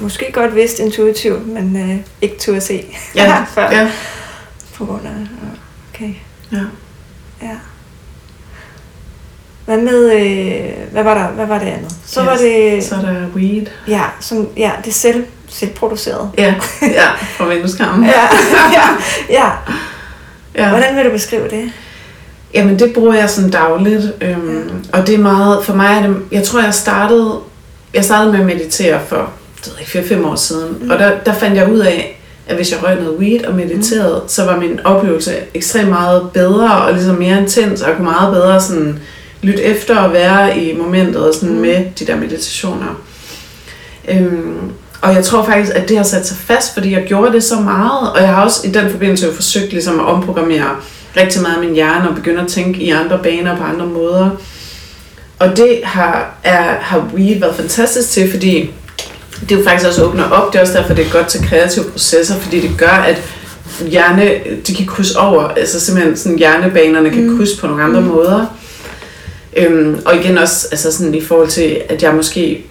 måske godt vidste intuitivt, men øh, ikke turde se [LAUGHS] Ja, [LAUGHS] før. ja, På grund af, okay, ja. ja. Hvad med, øh, hvad var der, hvad var det andet? Så Yes, var det, Så er der weed. ja, som, ja, det er selv, selvproduceret. Ja, [LAUGHS] ja, fra vindueskarmen. Ja, ja, ja. ja. Hvordan vil du beskrive det? Jamen det bruger jeg sådan dagligt, øhm, og det er meget, for mig er det, jeg tror jeg startede, jeg startede med at meditere for, det ved ikke, 4-5 år siden, Mm. og der, der fandt jeg ud af, at hvis jeg røg noget weed og mediterede, mm. så var min oplevelse ekstremt meget bedre og ligesom mere intens, og kunne meget bedre sådan lytte efter og være i momentet og sådan mm. med de der meditationer. Øhm, og jeg tror faktisk, at det har sat sig fast, fordi jeg gjorde det så meget, og jeg har også i den forbindelse jo forsøgt ligesom at omprogrammere rigtig meget af min hjerne og begynde at tænke i andre baner på andre måder. Og det har, er, har weed været fantastisk til, fordi det jo faktisk også åbner op. Det er også derfor, det er godt til kreative processer, fordi det gør, at hjerne, de kan krydse over, altså simpelthen sådan hjernebanerne kan Mm. krydse på nogle andre Mm. mm. måder. Øhm, og igen også altså sådan i forhold til, at jeg måske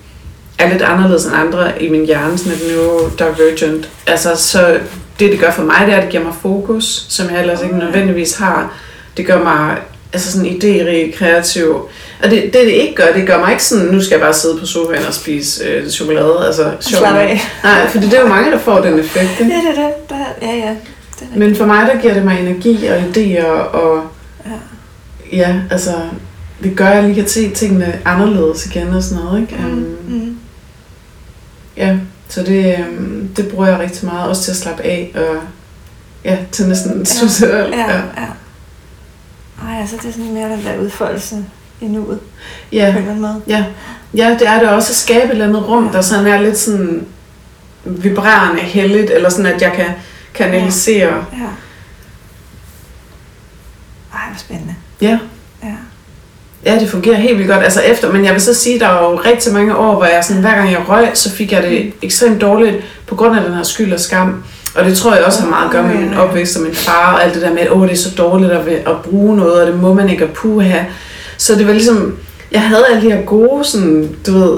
er lidt anderledes end andre i min hjerne, sådan lidt neurodivergent. Altså, så det, det gør for mig, det er, at det giver mig fokus, som jeg ellers ikke nødvendigvis har. Det gør mig altså sådan idérig, kreativ. Og det, det, det ikke gør, det gør mig ikke sådan, nu skal jeg bare sidde på sofaen og spise øh, chokolade. Altså, Slap af. Nej, for det er jo mange, der får den effekt. Ja, Ikke? det er det. Der, ja, ja. Det er Men for mig, der giver det mig energi og idéer, og Ja. ja, altså, det gør, at jeg lige kan se tingene anderledes igen og sådan noget. Ikke? Mm, Øhm, mm. Ja, så det, øhm, det bruger jeg rigtig meget, også til at slappe af, og ja, til næsten socialt. Ja, ja. Ej, altså det er sådan mere den der udfoldelse i nuet, ja. på en eller anden måde. Ja. ja, det er det også at skabe et eller andet rum, der sådan er lidt sådan vibrerende, heldigt, eller sådan, at jeg kan kanalisere. Ja. Ej, hvor spændende. Ja. Ja. Ja, det fungerer helt vildt godt. Altså efter, men jeg vil så sige, der var jo rigtig mange år, hvor jeg sådan, hver gang jeg røg, så fik jeg det ekstremt dårligt på grund af den her skyld og skam. Og det tror jeg også har meget at gøre med min opvækst og min far og alt det der med, at åh, det er så dårligt at, at bruge noget, og det må man ikke at puha. Så det var ligesom, jeg havde alle de her gode, sådan, du ved,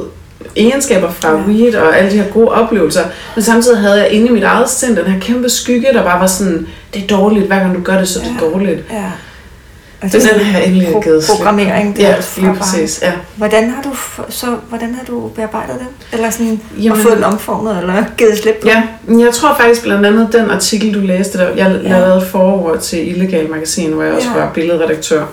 egenskaber fra Ja. weed og alle de her gode oplevelser, men samtidig havde jeg inde i mit eget sind den her kæmpe skygge, der bare var sådan, det er dårligt, hver gang du gør det, så er det Ja. dårligt. Ja. Og Det er den her endelig pro- givet programmering, der Ja, fra lige præcis, ja. Hvordan har du så hvordan har du bearbejdet det? Eller sådan Jamen, og fået den omformet eller [LAUGHS] givet slip på? Ja, jeg tror faktisk blandt andet den artikel, du læste, der, jeg Ja. lavede forord til Illegal Magasin, hvor jeg også Ja. var billedredaktør.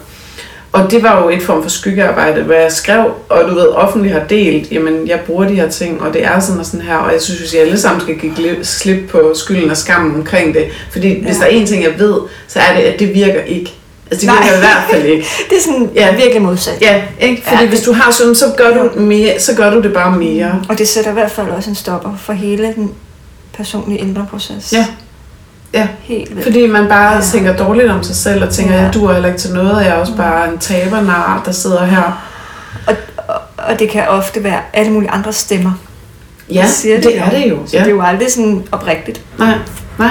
og det var jo et form for skyggearbejde, hvad jeg skrev, og du ved, offentligt har delt, jamen jeg bruger de her ting, og det er sådan og sådan her, og jeg synes, hvis jeg alle sammen skal give slip på skylden og skammen omkring det, fordi ja. hvis der er en ting, jeg ved, så er det, at det virker ikke. Altså det Nej. virker i hvert fald ikke. [LAUGHS] Det er sådan Ja. virkelig modsat. Ja, ikke? Fordi Ja, det- hvis du har sådan, så gør du, mere, så gør du det bare mere. Og det sætter i hvert fald også en stopper for hele den personlige indre proces. Ja. Ja. Helt vildt. Fordi man bare ja. Tænker dårligt om sig selv, og tænker, ja. Jeg duer heller ikke til noget, og jeg er også bare en tabernar, der sidder her. Og, og, og det kan ofte være alle mulige andre stemmer, Ja, siger det, det, det er det jo. Så Ja. det er jo aldrig sådan oprigtigt, Nej, nej.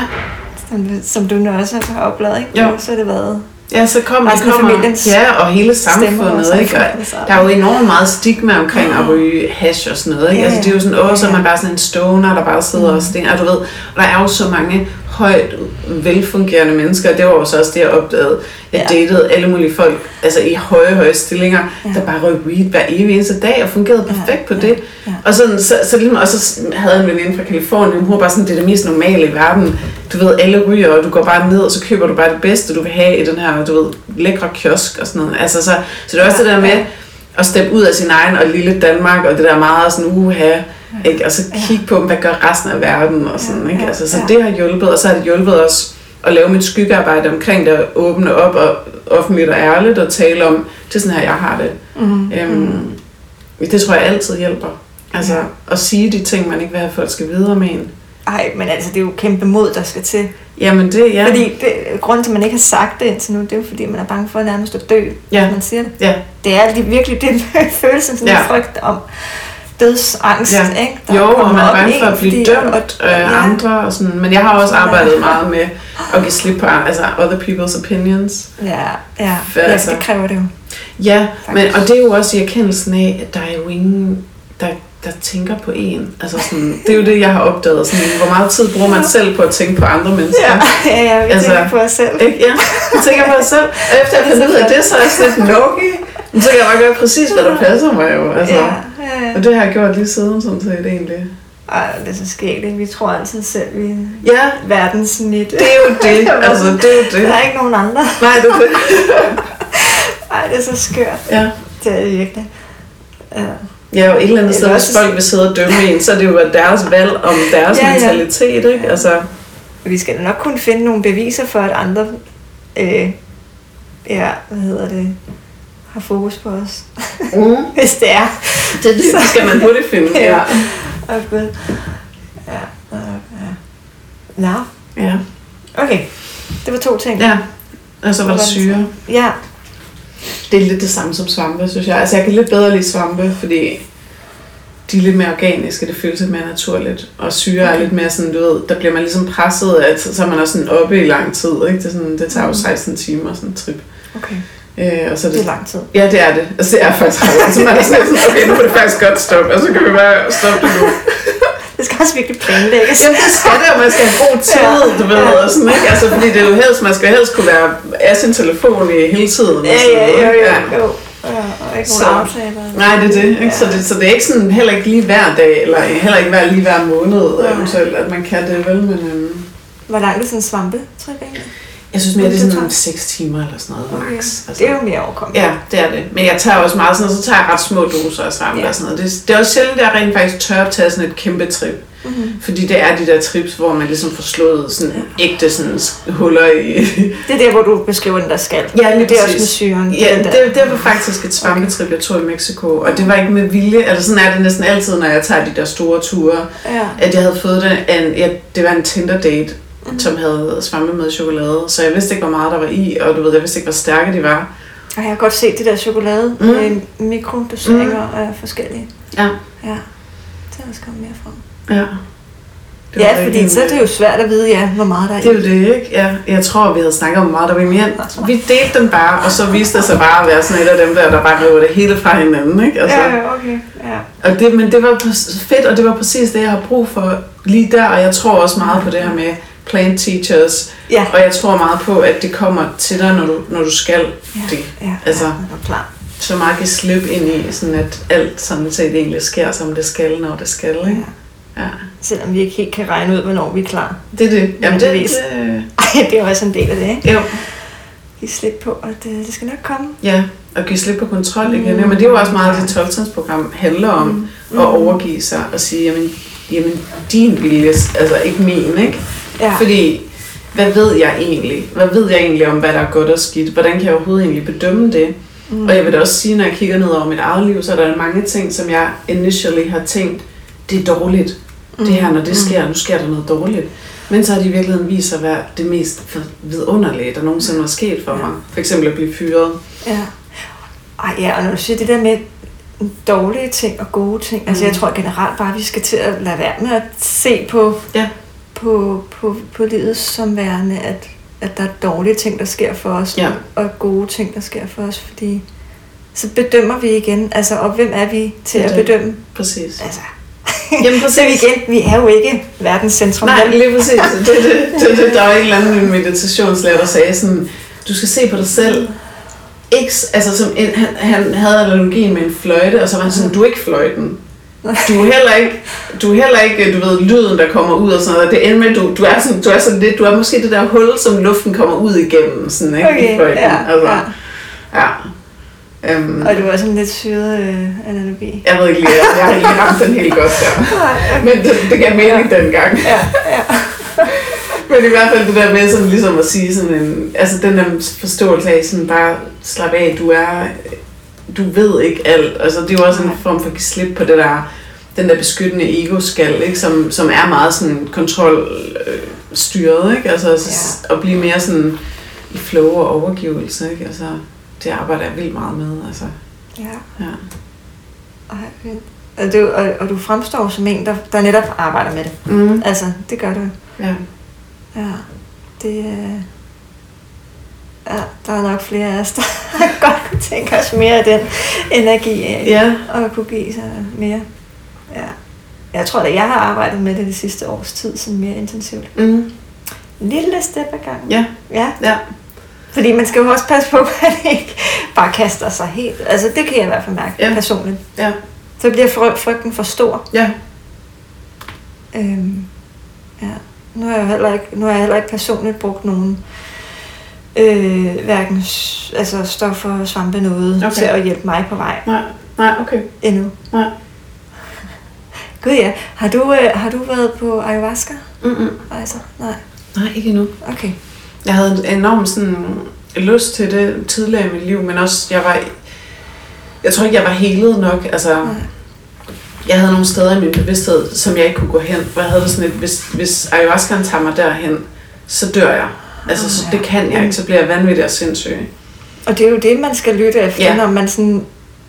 som, som du nu også har oplevet, ikke? Jo. Så har det været... Ja, så kommer det Resten kommer, familiens ja, og hele samfundet, og ikke? Og der er jo enormt meget stigma omkring at ryge hash og sådan noget, ikke? Ja, Altså, det er jo sådan, åh, så er ja. man bare sådan en stoner, der bare sidder Mm. og stinger, og du ved, og der er jo så mange højt velfungerende mennesker, og det var jo så også det, jeg opdagede. Jeg Ja. datede alle mulige folk, altså i høje, høje stillinger, Ja. der bare røg weed hver evig eneste dag, og fungerede Ja, perfekt på ja, det. ja. Og, sådan, så, så ligesom, og så havde en veninde fra Kalifornien, hun var bare sådan, det er det mest normale i verden. Du ved, alle ryger, og du går bare ned, og så køber du bare det bedste, du vil have i den her, du ved, lækre kiosk og sådan noget. Altså, så, så det er også det der med at steppe ud af sin egen og lille Danmark, og det der meget sådan, uha, ikke? og så kigge på, hvad gør resten af verden, og sådan, ikke? Altså, så det har hjulpet, og så har det hjulpet os at lave mit skyggearbejde omkring det, at åbne op og offentligt og ærligt, og tale om, det er sådan her, jeg har det. Mm. Øhm, det tror jeg altid hjælper. Altså Ja. at sige de ting, man ikke vil have, folk skal videre med en. Ej, men altså, det er jo kæmpe mod, der skal til. Jamen det, ja. Fordi det, grunden til, at man ikke har sagt det indtil nu, det er jo fordi, man er bange for nærmest at dø, Ja. når man siger det. Ja. Det er virkelig den [LAUGHS] følelse, sådan Ja. en frygt om dødsangst, Ja. ikke? Jo, og man er bange for at blive fordi- dømt af ja. andre. Og sådan. Men jeg har også arbejdet meget med at give slip på altså other people's opinions. Ja, ja. For ja altså- det kræver det jo. Ja, men, og det er jo også i erkendelsen af, at der er jo ingen, der, der tænker på en. Altså sådan, det er jo det, jeg har opdaget. Sådan, hvor meget tid bruger man selv på at tænke på andre mennesker? Ja, [LAUGHS] ja, ja vi Altså, tænker på os selv. Ikke? Ja, jeg tænker på mig selv. Og efter jeg fandt ud af det, så er jeg sådan lidt okay. Så kan jeg bare gøre præcis, hvad der [LAUGHS] passer mig jo. Altså. Ja. Og det har jeg gjort lige siden, sådan set egentlig. Ej, det er så skægt? Vi tror altid selv, vi Ja, verdens midte. det er jo [LAUGHS] det. Altså, det er jo det. Der er ikke nogen andre. Nej, det er det. [LAUGHS] Ej, det er så skørt. Ja. Det er det virkelig. Ja. Ja, og et eller andet sted, hvis folk vil sidde og dømme en, så er det jo deres valg om deres Ja, ja. mentalitet, ikke? Altså, Vi skal nok kunne finde nogle beviser for, at andre øh, ja, hvad hedder det, har fokus på os. mm. [LAUGHS] Hvis det er. det, det skal man hurtigt finde. [LAUGHS] Ja. Og Gud. Ja. og- ja. Nå, ja. okay. Det var to ting. Ja. Og så var der syre. Ja, Det er lidt det samme som svampe, synes jeg. Altså, jeg kan lidt bedre lide svampe, fordi de er lidt mere organiske, det føles lidt mere naturligt. Og syre er Okay. lidt mere sådan, du ved, der bliver man ligesom presset, at så er man også sådan oppe i lang tid, ikke? Det, er sådan, det tager jo Mm. 16 timer, sådan en trip. okay. Øh, og så er Det det, er lang tid. Ja, det er det. Altså, det er faktisk ret lang tid. Man er sådan, sådan, okay, nu er det faktisk godt stoppe, og så kan vi bare stoppe det nu. [LAUGHS] Det skal også virkelig planlægges. Jamen, det skal det, og man skal have god tid, du ved, Ja. og sådan, ikke? Altså, fordi det er jo helst, man skal helst kunne være af sin telefon i hele tiden. og Ja, sådan ja, jo, Ja. jo. Ja, og ikke Så- aftaler. Nej, det er det. Ikke? Ja. Så, det, så det er ikke sådan, heller ikke lige hver dag, eller heller ikke hver, lige hver måned, Nej. eventuelt, at man kan det vel, men øhm, Hvor langt er sådan en svampe, trip egentlig? Jeg synes mere, det er sådan tager- 6 timer eller sådan noget, Okay. max. Altså, Det er jo mere overkommeligt. Ja, det er det. Men jeg tager også meget sådan, og så tager jeg ret små doser af svampe Ja. og sådan noget. Det, det er også sjældent, at jeg rent faktisk tør at tage sådan et kæmpe trip. Mm-hmm. Fordi det er de der trips, hvor man ligesom får slået sådan ægte sådan huller i... Det er der, hvor du beskriver den der skal. Ja, lige det er også med syren. Ja, det, det var faktisk et svampetrip, jeg tog i Mexico, og det var ikke med vilje, altså sådan er det næsten altid, når jeg tager de der store ture, Ja. at jeg havde fået det, en, ja, det var en Tinder date. Mm. som havde svampe med chokolade, så jeg vidste ikke, hvor meget der var i, og du ved, jeg vidste ikke, hvor stærke de var. Og jeg har godt set det der chokolade Mm. med mikrodoseringer mm. af forskellige. Ja. Ja, det er også kommet mere frem. Ja. Det Ja, fordi så er det jo svært at vide, ja, hvor meget der er Det er jo det, ikke? Ja, jeg tror, vi havde snakket om meget, der var mere. Vi delte den bare, og så viste det sig bare at være sådan et af dem der, der bare river det hele fra hinanden, ikke? Altså, Ja, okay. Ja. og det, men det var fedt, og det var præcis det, jeg har brug for lige der, og jeg tror også meget på det her med plant teachers, Ja, og jeg tror meget på, at det kommer til dig, når du, når du skal ja, det. ja, Altså- ja, er klar. Så meget kan slippe ind i, sådan at alt sådan set egentlig sker, som det skal, når det skal, Ja. ikke? Ja. Selvom vi ikke helt kan regne ud, hvornår vi er klar. Det er det. Jamen, det, Nødvendigvis. det, Ej, det er også en del af det, ikke? jo, Giv slip på, at det, det skal nok komme. Ja, at give slip på kontrol igen. Mm. Men det er jo også meget, det 12 program handler om mm. at overgive sig og sige, jamen, jamen din vilje, altså ikke min, ikke? Ja. Fordi, hvad ved jeg egentlig? Hvad ved jeg egentlig om, hvad der er godt og skidt? Hvordan kan jeg overhovedet egentlig bedømme det? Mm. Og jeg vil da også sige, når jeg kigger ned over mit eget liv, så er der mange ting, som jeg initially har tænkt, det er dårligt. Mm. Det her, når det sker, nu sker der noget dårligt. Men så har de i virkeligheden vist sig at være det mest vidunderlige, der nogensinde er sket for mig. For eksempel at blive fyret. Ja. Ej, ja, og når du siger det der med dårlige ting og gode ting, mm. altså jeg tror generelt bare, at vi skal til at lade være med at se på, Ja. På, på, på livet som værende, at, at der er dårlige ting, der sker for os, Ja. og gode ting, der sker for os, fordi så bedømmer vi igen, altså, og hvem er vi til Det at det. bedømme? Præcis. Altså, Jamen så er vi igen, vi er jo ikke verdens centrum. Nej, lige præcis. Det, det, det, det, der var en eller anden meditationslærer, der sagde sådan, du skal se på dig selv. Ikke, s- altså, som en, han, han havde analogien med en fløjte, og så var han sådan, du er ikke fløjten. Du er heller ikke, du er heller ikke, du ved, lyden, der kommer ud og sådan noget. Det ender med, du, du, er sådan, du er sådan lidt, du er måske det der hul, som luften kommer ud igennem, sådan, ikke? Okay, ja, altså, ja. ja. Um, Og det var sådan lidt syret øh, analogi. jeg ved ikke lige, jeg, jeg har ikke ramt den helt godt der. [LAUGHS] Men det, det gav mening dengang. Ja, ja. [LAUGHS] Men i hvert fald det der med sådan ligesom at sige sådan en, altså den der forståelse af sådan bare slap af, du er, du ved ikke alt. Altså det er jo også en form for at give slip på det der, den der beskyttende ego-skal, ikke? Som, som er meget sådan kontrolstyret, øh, ikke? Altså ja. at blive mere sådan i flow og overgivelse, ikke? Altså det arbejder jeg vildt meget med, altså. ja. Ja. Fedt. Og du, og, og du fremstår som en, der, der netop arbejder med det. Mm. Altså, det gør du. Ja. Ja. Det, øh, ja, der er nok flere af os, der [LAUGHS] godt [LAUGHS] kunne tænke os mere af den energi af. Ja. Og kunne give sig mere. Ja. Jeg tror da, jeg har arbejdet med det det sidste års tid, sådan mere intensivt. Mm. En lille step ad gangen. Ja. Ja. Ja. Fordi man skal jo også passe på, [LAUGHS] at man ikke bare kaster sig helt. Altså, det kan jeg i hvert fald mærke Ja. ja. personligt. Ja. Så bliver fry- frygten for stor. Ja. Øhm, ja. Nu har jeg heller ikke, nu har jeg heller ikke personligt brugt nogen øh, hverken altså stoffer, svampe, noget Okay. til at hjælpe mig på vej Nej. Nej, okay. endnu. Nej. [LAUGHS] Gud ja, har du, øh, har du været på ayahuasca? Mm-mm. Altså, nej. Nej, ikke endnu. Okay. Jeg havde en enorm sådan, lyst til det tidligere i mit liv, men også, jeg var, jeg tror ikke, jeg var helet nok. Altså, Nej. jeg havde nogle steder i min bevidsthed, som jeg ikke kunne gå hen. Hvor jeg havde sådan lidt, hvis, hvis ayahuascaen tager mig derhen, så dør jeg. Altså, så Ja. det kan jeg ikke, så bliver jeg vanvittig og sindssyg. Og det er jo det, man skal lytte efter, Ja. ja. når man sådan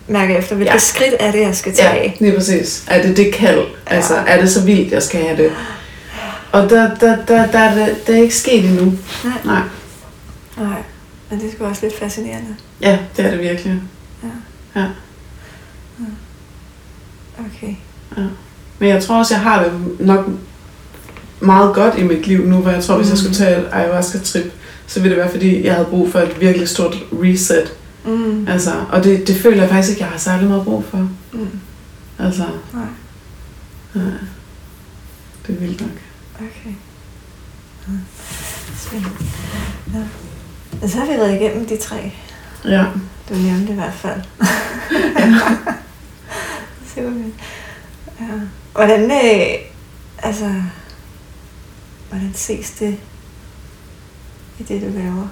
mærker efter, hvilket Ja. ja. skridt er det, jeg skal tage. Ja, lige præcis. Er det det kald? Altså, er det så vildt, jeg skal have det? Og der, der, der, der, er det, det er ikke sket endnu. Nej. Nej. Nej, men det er sgu også lidt fascinerende. Ja, det er det virkelig. Okay. Men jeg tror også, jeg har det nok meget godt i mit liv nu, hvor jeg tror, hvis jeg Mm. skulle tage et ayahuasca-trip, så ville det være, fordi jeg havde brug for et virkelig stort reset. Mm. Altså, og det, det føler jeg faktisk ikke, jeg har særlig meget brug for. Mm. Altså, Nej, nej. Det er vildt nok. okay. Ja. Spændende. Ja. Og så har vi været igennem de tre. Ja. Du nævnte i hvert fald. [LAUGHS] [LAUGHS] Super. Ja. Hvordan, øh, altså, hvordan ses det i det, du laver?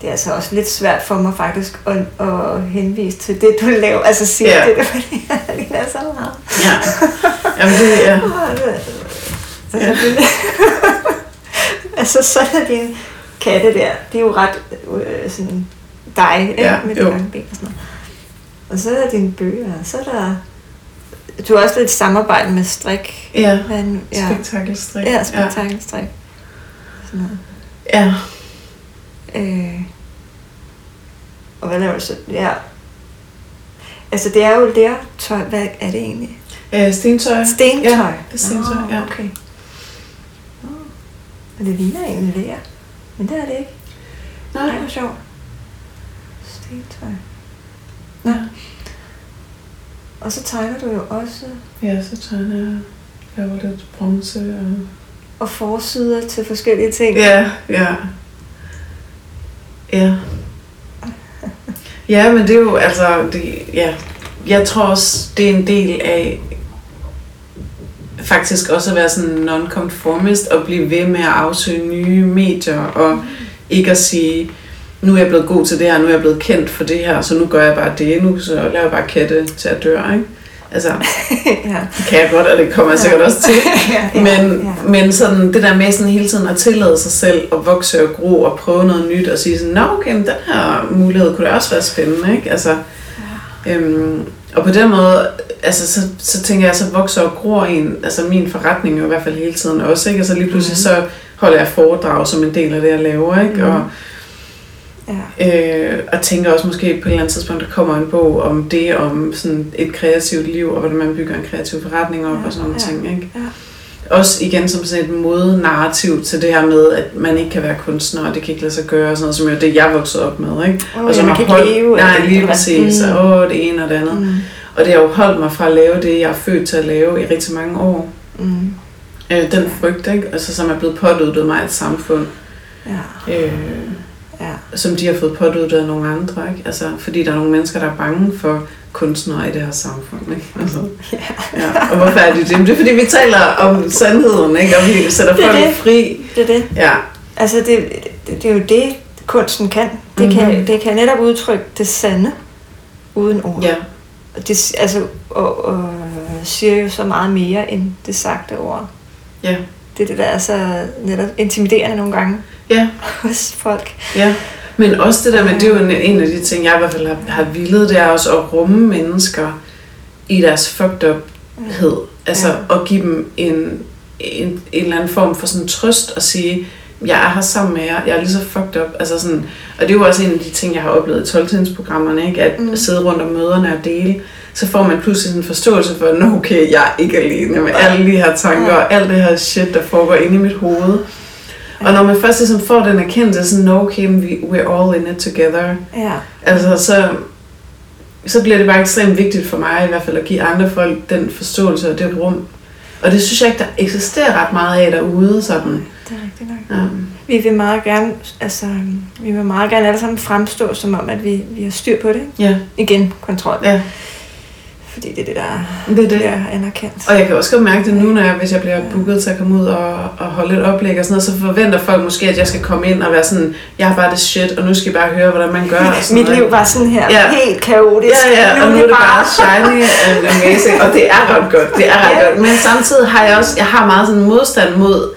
Det er altså også lidt svært for mig faktisk at, at henvise til det, du laver. Altså sige Ja. det, [LAUGHS] fordi det er så meget. Ja. Jamen, det er... [LAUGHS] Det- Ja. selvfølgelig. [LAUGHS] altså, så er dine katte der, de er jo ret øh, sådan dig, ikke? Ja, med de jo. lange ben og sådan noget. Og så er der dine bøger, og så er der... Du har også lidt samarbejde med strik. Ja. Hvad, ja, Spektakelstrik. ja spektakelstrik. Sådan noget. Ja. Øh, og hvad laver du så? Ja. Altså, det er jo lærtøj. Hvad er det egentlig? ja. Stentøj. Stentøj. Ja, det er stentøj, Nå, ja. okay. Nå. Og det ligner egentlig lær. Men det er det ikke. Nej, Nej. hvor sjovt. Stentøj. Nå. Ja. Og så tegner du jo også Ja, så tegner jeg laver lidt bronze og... og forsider til forskellige ting. Ja, ja. Ja. Ja, men det er jo, altså, det, ja, jeg tror også, det er en del af faktisk også at være sådan non-conformist og blive ved med at afsøge nye medier og ikke at sige, nu er jeg blevet god til det her, nu er jeg blevet kendt for det her, så nu gør jeg bare det, nu så laver jeg bare katte til at dø, ikke? Altså, [LAUGHS] ja. det kan jeg godt, og det kommer jeg sikkert også til. [LAUGHS] ja, ja, Men, ja. men sådan, det der med sådan hele tiden at tillade sig selv at vokse og gro og prøve noget nyt og sige sådan, nå okay, men den her mulighed kunne da også være spændende, ikke? Altså, øhm, og på den måde, altså, så, så tænker jeg, så vokser og gror en, altså min forretning jo i hvert fald hele tiden også, ikke? Altså lige pludselig Mhm. så holder jeg foredrag som en del af det, jeg laver, ikke? Mhm. Og, ja. Øh, og tænker også måske på et eller andet tidspunkt, der kommer en bog om det, om sådan et kreativt liv, og hvordan man bygger en kreativ forretning op Ja, og sådan nogle ja, ting. Ikke? ja. Også igen som sådan et modnarrativ til det her med, at man ikke kan være kunstner, og det kan ikke lade sig gøre, og sådan noget, som jo det, jeg voksede op med. Ikke? Oh, og som man har kan ikke leve Nej, det, lige præcis. Mm. Og åh, det ene og det andet. Mm. Og det har jo holdt mig fra at lave det, jeg er født til at lave i rigtig mange år. Mm. Øh, den frygt, ikke? Altså, som er blevet påduttet mig af et samfund. Ja. Øh, Ja. som de har fået påduttet af nogle andre, ikke? Altså, fordi der er nogle mennesker, der er bange for kunstnere i det her samfund, ikke? Altså, Ja. ja. Og hvorfor er de det? Men Det er fordi, vi taler om sandheden, ikke? Og vi sætter Det er folk det. fri. Det er det. Ja, Altså, det, det, det er jo det, kunsten kan. Det, mm-hmm. kan. Mhm. det kan netop udtrykke det sande uden ord. ja, Og det altså, og, og, siger jo så meget mere end det sagte ord. ja, Det er det, der er så netop intimiderende nogle gange ja, hos folk. ja. Men også det der med, det er jo en, en af de ting, jeg i hvert fald har, har villet, det er også at rumme mennesker i deres fucked uphed. Altså Ja. at give dem en, en, en eller anden form for sådan trøst og sige, jeg er her sammen med jer, jeg er lige så fucked up. Altså sådan, og det er jo også en af de ting, jeg har oplevet i 12 programmerne ikke? at Mm. sidde rundt om møderne og dele, så får man pludselig en forståelse for, at okay, jeg er ikke alene med alle de her tanker og alt det her shit, der foregår inde i mit hoved. Og når man først ligesom får den erkendelse, sådan, no, okay, we, we're all in it together, Ja. altså så, så bliver det bare ekstremt vigtigt for mig i hvert fald at give andre folk den forståelse og det rum. Og det synes jeg ikke, der eksisterer ret meget af derude. Sådan. Det er rigtigt nok. Ja. Vi vil meget gerne, altså, vi vil meget gerne alle sammen fremstå som om, at vi, vi har styr på det. Ja, Igen, kontrol. ja, Fordi det er det, der det er det. bliver anerkendt. Og jeg kan også godt mærke det nu, når jeg, hvis jeg bliver booket til at komme ud og, og holde et oplæg og sådan noget, så forventer folk måske, at jeg skal komme ind og være sådan, jeg har bare det shit, og nu skal I bare høre, hvordan man gør. Og sådan Mit noget. liv var sådan her, Ja. helt kaotisk. Ja, ja, og nu er det bare shiny and amazing, og det er ret godt, det er ret Ja. godt. Men samtidig har jeg også, jeg har meget sådan modstand mod,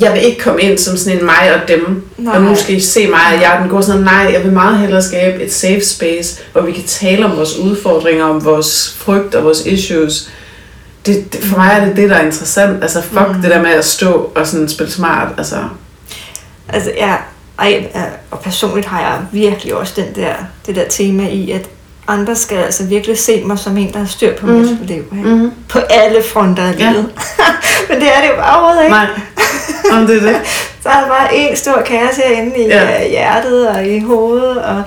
jeg vil ikke komme ind som sådan en mig og dem, Nej. og nu skal I se mig, og jeg den gode sådan, nej, jeg vil meget hellere skabe et safe space, hvor vi kan tale om vores udfordringer, om vores frygt og vores issues. Det, det, for mig er det det, der er interessant. Altså fuck Mm. mm. det der med at stå og sådan spille smart. Altså, Altså, ja, ej, ja, og personligt har jeg virkelig også den der, det der tema i, at andre skal altså virkelig se mig som en, der har styr på mm. Mhm. mit liv. Ikke? mm-hmm. På alle fronter af Ja. livet. [LAUGHS] Men det er det jo bare overhovedet ikke. nej, om det er det. [LAUGHS] Så er der bare en stor kasse herinde i Ja. ja. hjertet og i hovedet og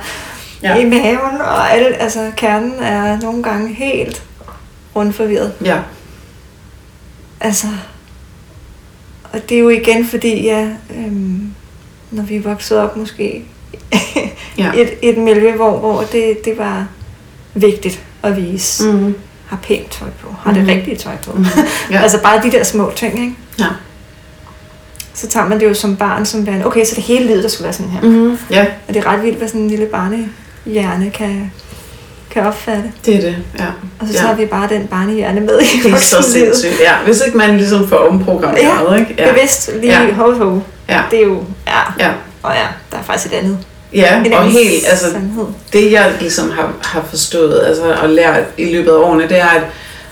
Ja. i maven. Og alle, altså, kernen er nogle gange helt rundforvirret. Ja, Altså, og det er jo igen fordi, ja, øhm, når vi vokset op måske ja. [LAUGHS] et, et miljø, hvor, hvor det, det var vigtigt at vise, mm. Mm-hmm. har pænt tøj på, har det Mhm. rigtige tøj på. Mm-hmm. Ja. [LAUGHS] Altså bare de der små ting, ikke? Ja. Så tager man det jo som barn som værende, okay, så det hele livet, der skal være sådan her. Mm. Mm-hmm. ja, Og det er ret vildt, hvad sådan en lille barnehjerne kan, kan opfatte. det er det. Ja. Og så Ja. tager vi bare den barnehjerne med i Det er så sindssygt. Ja, hvis ikke man ligesom får omprogrammeret, ikke? Ja. Bevidst lige Ja. ja. ho, ho. Ja. Det er jo, ja, Ja, og ja, der er faktisk et andet. ja en og helt, altså sandhed. det jeg ligesom har, har forstået altså, og lært i løbet af årene, det er, at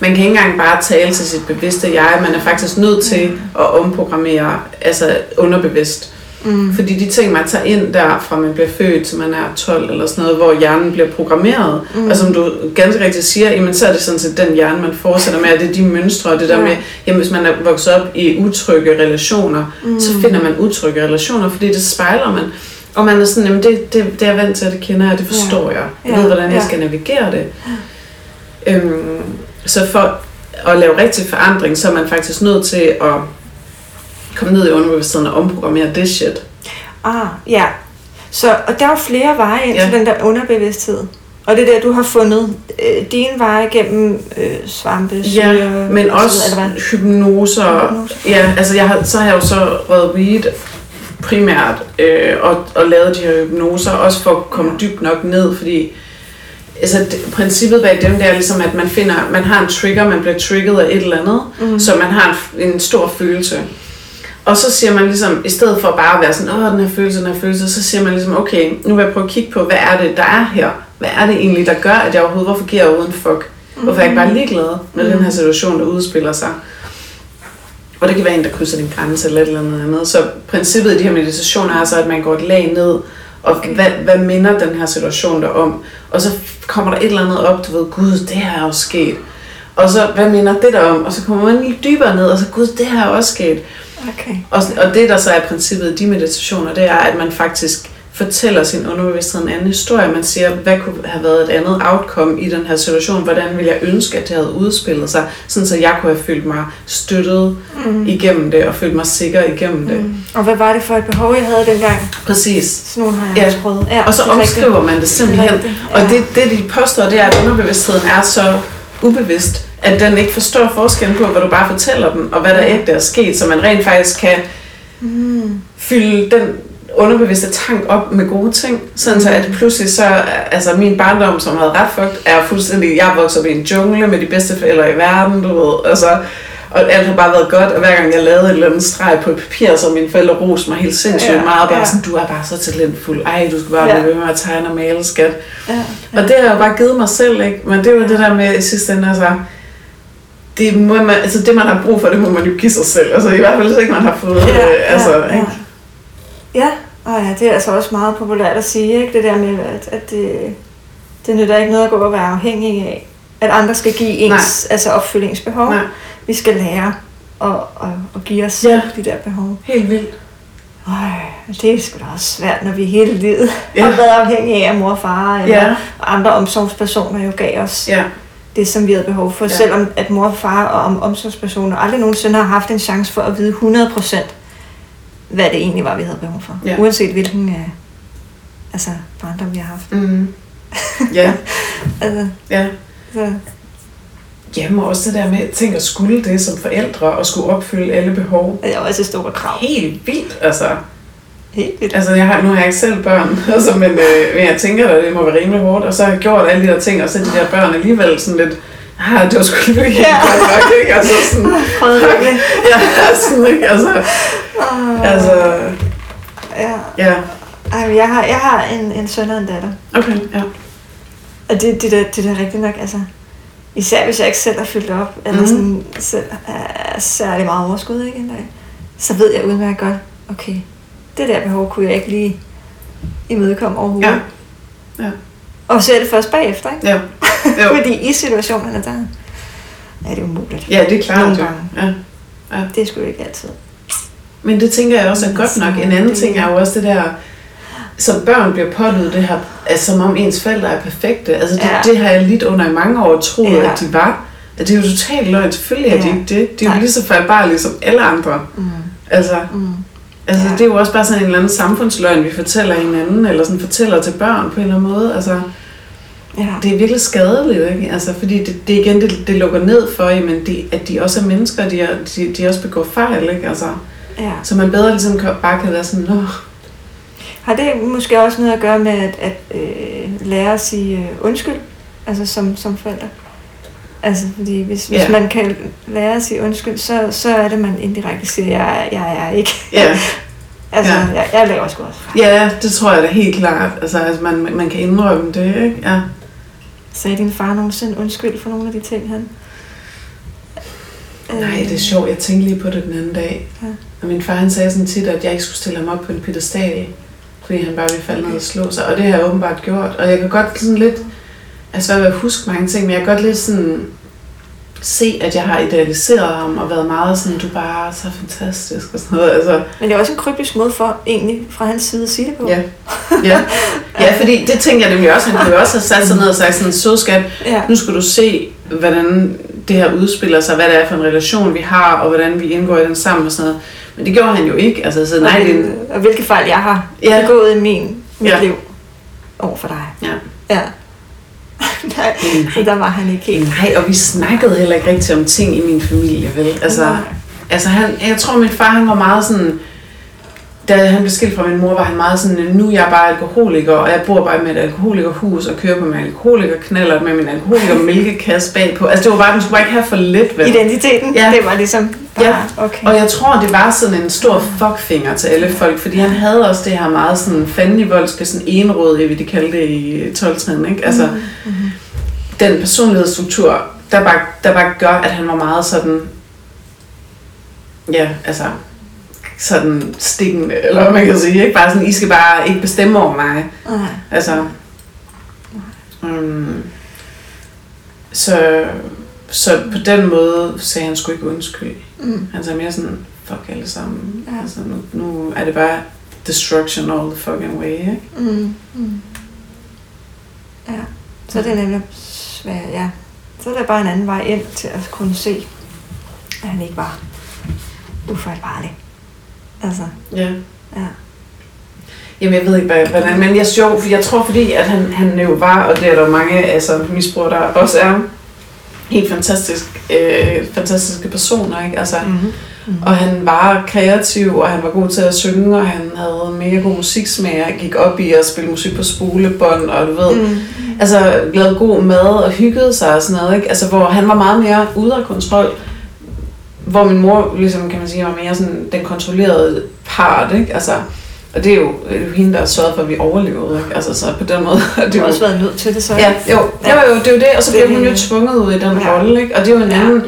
man kan ikke engang bare tale til sit bevidste jeg, man er faktisk nødt til at omprogrammere, altså underbevidst. Mm. Fordi de ting, man tager ind der, fra man bliver født til man er 12 eller sådan noget, hvor hjernen bliver programmeret, Mm. mm. og som du ganske rigtigt siger, jamen, så er det sådan set den hjerne, man fortsætter med, og det er de mønstre, og det der Ja. med, jamen, hvis man er vokset op i utrygge relationer, Mm. mm. så finder man utrygge relationer, fordi det spejler man. Og man er sådan, jamen det, det, det er jeg vant til, og det kender jeg, det forstår jeg. Jeg Ja. ved, hvordan jeg Ja. skal navigere det. Øhm, så for at lave rigtig forandring, så er man faktisk nødt til at komme ned i underbevidstheden og omprogrammere det shit. Ah, ja. Så, og der er jo flere veje ind Ja. til den der underbevidsthed. Og det er der, du har fundet øh, din vej gennem øh, svampe, Ja, syre, men og så også hvad? hypnoser. Hypnose. Ja, altså jeg har, så har jeg jo så røget weed primært, øh, og, og lavet de her hypnoser, også for at komme dybt nok ned, fordi altså, det, princippet bag dem, det er ligesom, at man finder, man har en trigger, man bliver trigget af et eller andet, mm. så man har en, en stor følelse. Og så siger man ligesom, i stedet for bare at være sådan, åh, den her følelse, den her følelse, så siger man ligesom, okay, nu vil jeg prøve at kigge på, hvad er det, der er her? Hvad er det egentlig, der gør, at jeg overhovedet, hvorfor giver jeg uden fuck? Hvorfor er jeg ikke bare ligeglad med den her situation, der udspiller sig? Og det kan være en, der krydser din grænse eller et eller andet andet. Så princippet i de her meditationer er så, at man går et lag ned, og okay. hvad, hvad minder den her situation der om? Og så kommer der et eller andet op, du ved, gud, det her er jo sket. Og så, hvad minder det der om? Og så kommer man lidt dybere ned, og så, gud, det her er også sket. Okay. Og, og det, der så er princippet i de meditationer, det er, at man faktisk fortæller sin underbevidsthed en anden historie. Man siger, hvad kunne have været et andet outcome i den her situation? Hvordan ville jeg ønske, at det havde udspillet sig? Sådan, så jeg kunne have følt mig støttet mm. igennem det, og følt mig sikker igennem det. Mm. Og hvad var det for et behov, jeg havde dengang? Præcis. Sådan nogle har jeg Ja. også prøvet. Ja, Og så det er omskriver rigtigt. man det Det simpelthen. er rigtigt, Og ja. det, det, de påstår, det er, at underbevidstheden er så ubevidst, at den ikke forstår forskellen på, hvad du bare fortæller den, og hvad der ægte er sket, så man rent faktisk kan Mm. fylde den underbevidste tank op med gode ting, sådan så at pludselig så, altså min barndom, som havde ret fucked, er fuldstændig, jeg er vokset op i en jungle med de bedste forældre i verden, du ved, altså, og alt har bare været godt, og hver gang jeg lavede et eller andet streg på et papir, så mine forældre roste mig helt sindssygt Ja, meget, bare ja. sådan, du er bare så talentfuld, ej, du skal bare Ja. blive ved med at tegne og male, skat. Ja. Og det har jeg jo bare givet mig selv, ikke? Men det er jo det der med i sidste ende, altså, det, må man, altså det man har brug for, det må man jo give sig selv. Altså i hvert fald, hvis ikke man har fået, Ja, øh, altså, ja, ikke? ja. Og ja, det er altså også meget populært at sige, ikke? Det der med, at, at det, det nytter ikke noget at gå og være afhængig af, at andre skal give ens altså opfyldingsbehov. Nej, Vi skal lære at, at, at give os Ja. de der behov. helt vildt. Øj, det er sgu da også svært, når vi hele livet Ja. har været afhængige af mor og far, eller Ja. andre omsorgspersoner jo gav os Ja, det, som vi havde behov for. Ja. Ja. Selvom at mor og far og om omsorgspersoner aldrig nogensinde har haft en chance for at vide 100% hvad det egentlig var, vi havde behov for. Ja. Uanset hvilken øh, altså, barndom vi har haft. mm. ja, [LAUGHS] Altså, ja. så, Jamen også det der med, tænk at skulle det som forældre, og skulle opfylde alle behov. det er også et stort krav. Helt vildt, altså. Helt vildt. Altså, jeg har, nu har jeg ikke selv børn, [LAUGHS] altså, men, øh, men jeg tænker, at det må være rimelig hårdt, og så har jeg gjort alle de der ting, og så de der børn alligevel sådan lidt, [LAUGHS] ah, det var sgu ikke helt Ja. godt nok, ikke? Altså sådan, virkelig. [LAUGHS] ja, sådan, ikke? Altså, Ah, altså, ja. ja, Ej, jeg har, jeg har en, en søn og en datter. okay, ja. Og det, det, der, det der er rigtigt nok, altså... Især hvis jeg ikke selv har fyldt op, eller Mhm. sådan selv er særlig meget overskud, ikke en dag, så ved jeg udmærket godt, okay, det der behov kunne jeg ikke lige imødekomme overhovedet. Ja. Ja. Og så er det først bagefter, ikke? Ja, [LAUGHS] jo. Fordi i situationerne, der er det umuligt. ja det er klart, Nogle gange. Ja. Det er sgu ikke altid. Men det tænker jeg også er godt nok. En anden ting er jo også det der, som børn bliver pålydet det her, altså, som om ens forældre er perfekte. Altså det, Ja. det har jeg lidt under i mange år troet, Ja. at de var. At det er jo totalt løgn. Selvfølgelig er de Ja. ikke det. De er jo Nej. lige så fejlbare som alle andre. Mm. Altså, Mm. altså Ja. det er jo også bare sådan en eller anden samfundsløgn, vi fortæller hinanden, eller sådan fortæller til børn på en eller anden måde. Altså, Ja. det er virkelig skadeligt, ikke? Altså, fordi det, det igen, det, det lukker ned for, jamen, de, at de også er mennesker, de, er, de, de også begår fejl, ikke? Altså, ja. så man bedre ligesom kan, bare kan være sådan, Nå, Har det måske også noget at gøre med at, at øh, lære at sige øh, undskyld, altså som, som forældre? Altså, fordi hvis, Ja. hvis man kan lære at sige undskyld, så, så er det, man indirekte siger, jeg, jeg er ikke. ja, [LAUGHS] altså, Ja. jeg, jeg laver sgu også ja, det tror jeg da helt klart. Altså, altså man, man kan indrømme det, ikke? Ja. Sagde din far nogensinde undskyld for nogle af de ting, han... Nej, det er sjovt. Jeg tænkte lige på det den anden dag. Ja. Og min far han sagde sådan tit, at jeg ikke skulle stille ham op på en pedestal, fordi han bare ville falde ned og slå sig. Og det har jeg åbenbart gjort. Og jeg kan godt sådan lidt, altså hvad vil huske mange ting, men jeg kan godt lidt sådan se, at jeg har idealiseret ham og været meget sådan, du er bare så fantastisk og sådan noget. Altså, Men det er også en kryptisk måde for, egentlig, fra hans side at sige det på. ja. ja. ja, fordi det tænker jeg nemlig også. Han kunne jo også have sat sig ned og sagt sådan, så skat, ja. nu skal du se, hvordan det her udspiller sig, hvad det er for en relation, vi har, og hvordan vi indgår i den sammen og sådan noget. Men det gjorde han jo ikke. Altså, så nej, og, det, hvil- og hvilke fejl jeg har Ja. begået i min, mit ja. liv over for dig. Ja. Nej, så der var han ikke helt. Nej, og vi snakkede heller ikke rigtig om ting i min familie, vel? Altså, Nej. altså han, jeg tror, min far han var meget sådan... Da han blev skilt fra min mor, var han meget sådan, nu er jeg bare alkoholiker, og jeg bor bare med et alkoholikerhus, og kører på min alkoholikerknaller med min alkoholikermælkekasse bagpå. Altså det var bare, den skulle bare ikke have for lidt, vel? Identiteten, Ja. det var ligesom... Ja, Ah, okay. Og jeg tror, det var sådan en stor fuckfinger til alle folk, fordi han havde også det her meget sådan fandenivoldske, sådan enråd, vil de kalde det i 12 trin, ikke? Altså, Mhm. den personlighedsstruktur, der bare, der bare gør, at han var meget sådan, ja, altså, sådan stikkende, eller hvad man kan sige, ikke? Bare sådan, I skal bare ikke bestemme over mig. Nej. Altså, um, så, så på den måde sagde han sgu ikke undskyld. Mm. Han sagde mere sådan, fuck alle sammen. Ja. Altså, nu, nu er det bare destruction all the fucking way, ikke? Mm. Mm. Ja, så er det nemlig svært, ja. Så er der bare en anden vej ind til at kunne se, at han ikke var ufejlbarlig. Altså, Ja. ja. Jamen, jeg ved ikke, hvordan, men jeg, sjov, for jeg tror, fordi at han, han jo var, og det er der mange altså, misbrugere, der også er, helt fantastisk, øh, fantastiske personer, ikke? Altså, Mm-hmm. Mm-hmm. Og han var kreativ, og han var god til at synge, og han havde mega god musiksmag, og gik op i at spille musik på spolebånd, og du ved, mm. Mm. altså lavede god mad og hyggede sig og sådan noget, ikke? Altså, hvor han var meget mere ude af kontrol, hvor min mor, ligesom kan man sige, var mere sådan den kontrollerede part, ikke? Altså, og det er jo, det er jo hende, der har sørget for, at vi overlevede, ikke? Altså, så på den måde, [LAUGHS] er Du det har jo også været nødt til det så. Ja, jo, jo, jo, det er jo det, og så Det- bliver hun jo tvunget ud i den Ja. rolle, ikke? Og det er jo en Ja. anden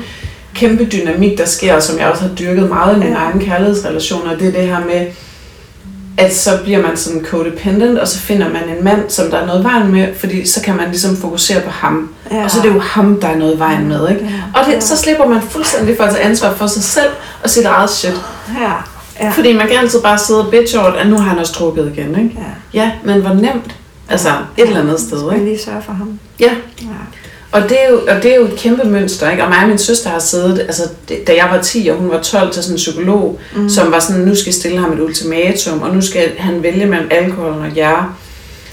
kæmpe dynamik, der sker, som jeg også har dyrket meget i mine Ja. egne kærlighedsrelationer, det er det her med, at så bliver man sådan codependent, og så finder man en mand, som der er noget vejen med, fordi så kan man ligesom fokusere på ham. ja. Og så er det jo ham, der er noget vejen med, ikke? Ja. Og det, så slipper man fuldstændig for at tage ansvar for sig selv og sit eget shit. Ja, ja. Fordi man kan altid bare sidde og bitch over, at nu har han også drukket igen, ikke? ja. Ja, men hvor nemt. Altså, et eller andet sted, Skal ikke? lige sørge for ham. Ja, Ja. Og det, er jo, og det er jo et kæmpe mønster, ikke? Og mig og min søster har siddet, altså det- da jeg var 10 og hun var 12, til sådan en psykolog, mm. som var sådan, nu skal jeg stille ham et ultimatum, og nu skal han vælge mellem alkoholen og jer.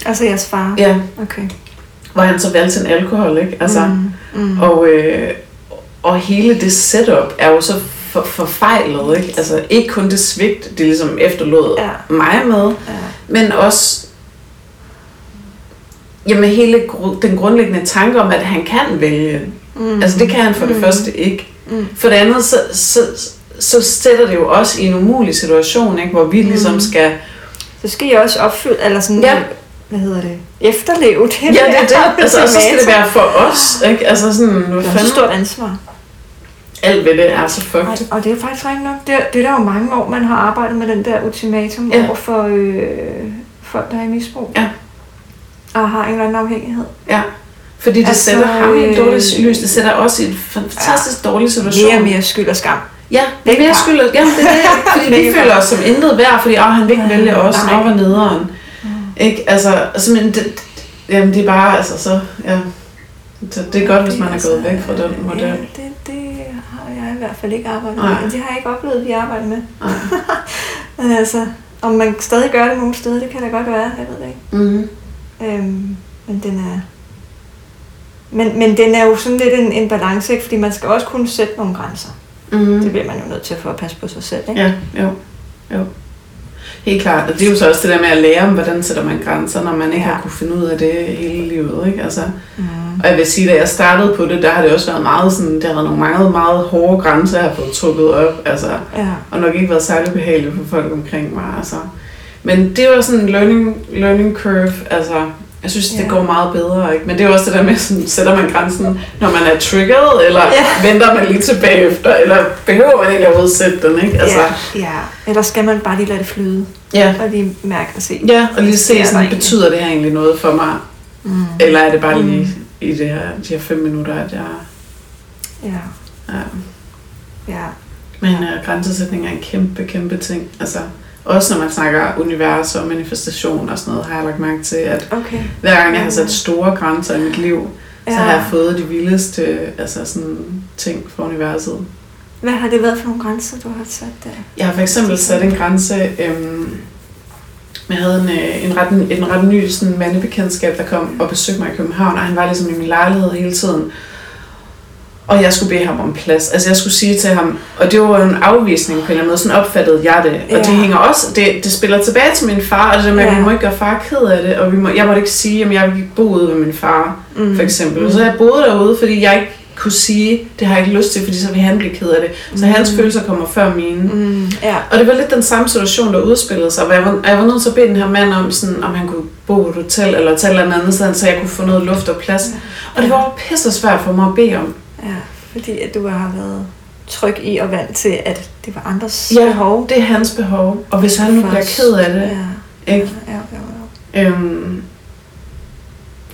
Altså jeres far? Ja, Okay. hvor han så valgte en alkohol, ikke? Altså, mm. Mm. Mm. og, øh, og hele det setup er jo så for, forfejlet, ikke? Altså ikke kun det svigt, det ligesom efterlod Ja. mig med, Ja. men også jamen hele den grundlæggende tanke om, at han kan vælge. Mm. Altså det kan han for det Mm. første ikke. Mm. For det andet, så, så, så sætter det jo også i en umulig situation, ikke? hvor vi ligesom Mm. skal... Så skal I også opfylde, eller sådan, Ja. hvad hedder det, efterleve det. Ja, det er det. [LAUGHS] Altså, og så skal det være for os. Ikke? Altså sådan, hvad Det er fanden? stort ansvar. Alt ved det er så Og, fucked. og det er faktisk rigtig nok, det, er- det er der jo mange år, man har arbejdet med den der ultimatum ja. over for øh, folk, der er i misbrug. Ja. Og har en eller anden afhængighed. Ja. Fordi det Altså, sætter ham i et dårligt øh, lys. Det sætter os i en fantastisk dårlig situation. Mere og mere skyld og skam. Ja, Begge mere par. skyld. Ja, det er det. [LAUGHS] Fordi vi føler os som intet værd, fordi åh, han vil ikke Ja, vælge os. Nå, hvor nederen. Ikke? Altså, altså men det, det- jamen, det er bare, altså så, ja. Så det er godt, hvis man er gået væk fra den model. Ja, det, det har jeg i hvert fald ikke arbejdet med. Det har jeg ikke oplevet, at vi arbejder med. Men [LAUGHS] altså, om man stadig gør det nogle steder, det kan da godt være. Jeg ved det ikke. Mm-hmm. Øhm, men den er... Men, men den er jo sådan lidt en, en balance, ikke? fordi man skal også kunne sætte nogle grænser. Mm-hmm. Det bliver man jo nødt til for at passe på sig selv. Ikke? Ja, jo. jo. Helt klart. Og det er jo så også det der med at lære om, hvordan sætter man grænser, når man ikke Ja. har kunne finde ud af det hele livet. Ikke? Altså, Mm. og jeg vil sige, da jeg startede på det, der har det også været meget sådan, der har været nogle meget, meget hårde grænser, jeg har fået trukket op. Altså, Ja. og nok ikke været særlig behageligt for folk omkring mig. Altså. Men det var sådan en learning, learning curve. Altså, jeg synes, det Ja. går meget bedre. Ikke? Men det er også det der med, sådan, sætter man grænsen, når man er triggered, eller Ja. venter man lige tilbage efter, eller behøver man ikke at udsætte den. Ikke? Altså, ja, ja. Eller skal man bare lige lade det flyde, ja. og lige mærke og se. Ja, og lige Det se, sådan, betyder det her egentlig noget for mig? Mm. Eller er det bare lige Mm. i det her, de her fem minutter, at jeg... Ja, Ja. ja. Men uh, grænsesætning er en kæmpe, kæmpe ting. Altså, også når man snakker univers og manifestation og sådan noget, har jeg lagt mærke til, at Okay. hver gang jeg har sat store grænser i mit liv, så Ja. har jeg fået de vildeste altså sådan, ting fra universet. Hvad har det været for nogle grænser, du har sat der? Jeg har for eksempel sat en grænse, øhm, jeg havde en, øh, en, ret, en ret ny sådan, mandebekendtskab, der kom og besøgte mig i København, og han var ligesom i min lejlighed hele tiden. Og jeg skulle bede ham om plads. Altså jeg skulle sige til ham, og det var jo en afvisning på en eller anden måde, sådan opfattede jeg det. Og Ja. det hænger også, det, det spiller tilbage til min far, og det der med, at Ja. vi må ikke gøre far ked af det, og vi må, jeg måtte ikke sige, at jeg ville bo ude ved min far, Mm. for eksempel. Mm. Så jeg boede derude, fordi jeg ikke kunne sige, det har jeg ikke lyst til, fordi så vil han blive ked af det. Så Mm. hans følelser kommer før mine. Mm. Ja. Og det var lidt den samme situation, der udspillede sig, hvor jeg var, og jeg var nødt til at bede den her mand om, sådan, om han kunne bo på et hotel eller et eller andet sted, så jeg kunne få noget luft og plads. Og det var pisse svært for mig at bede om. Ja. Fordi at du har været tryg i og vant til, at det var andres Ja, behov. det er hans behov. Og hvis han nu bliver ked af det, Ja. ikke? Ja, ja, ja. Øhm,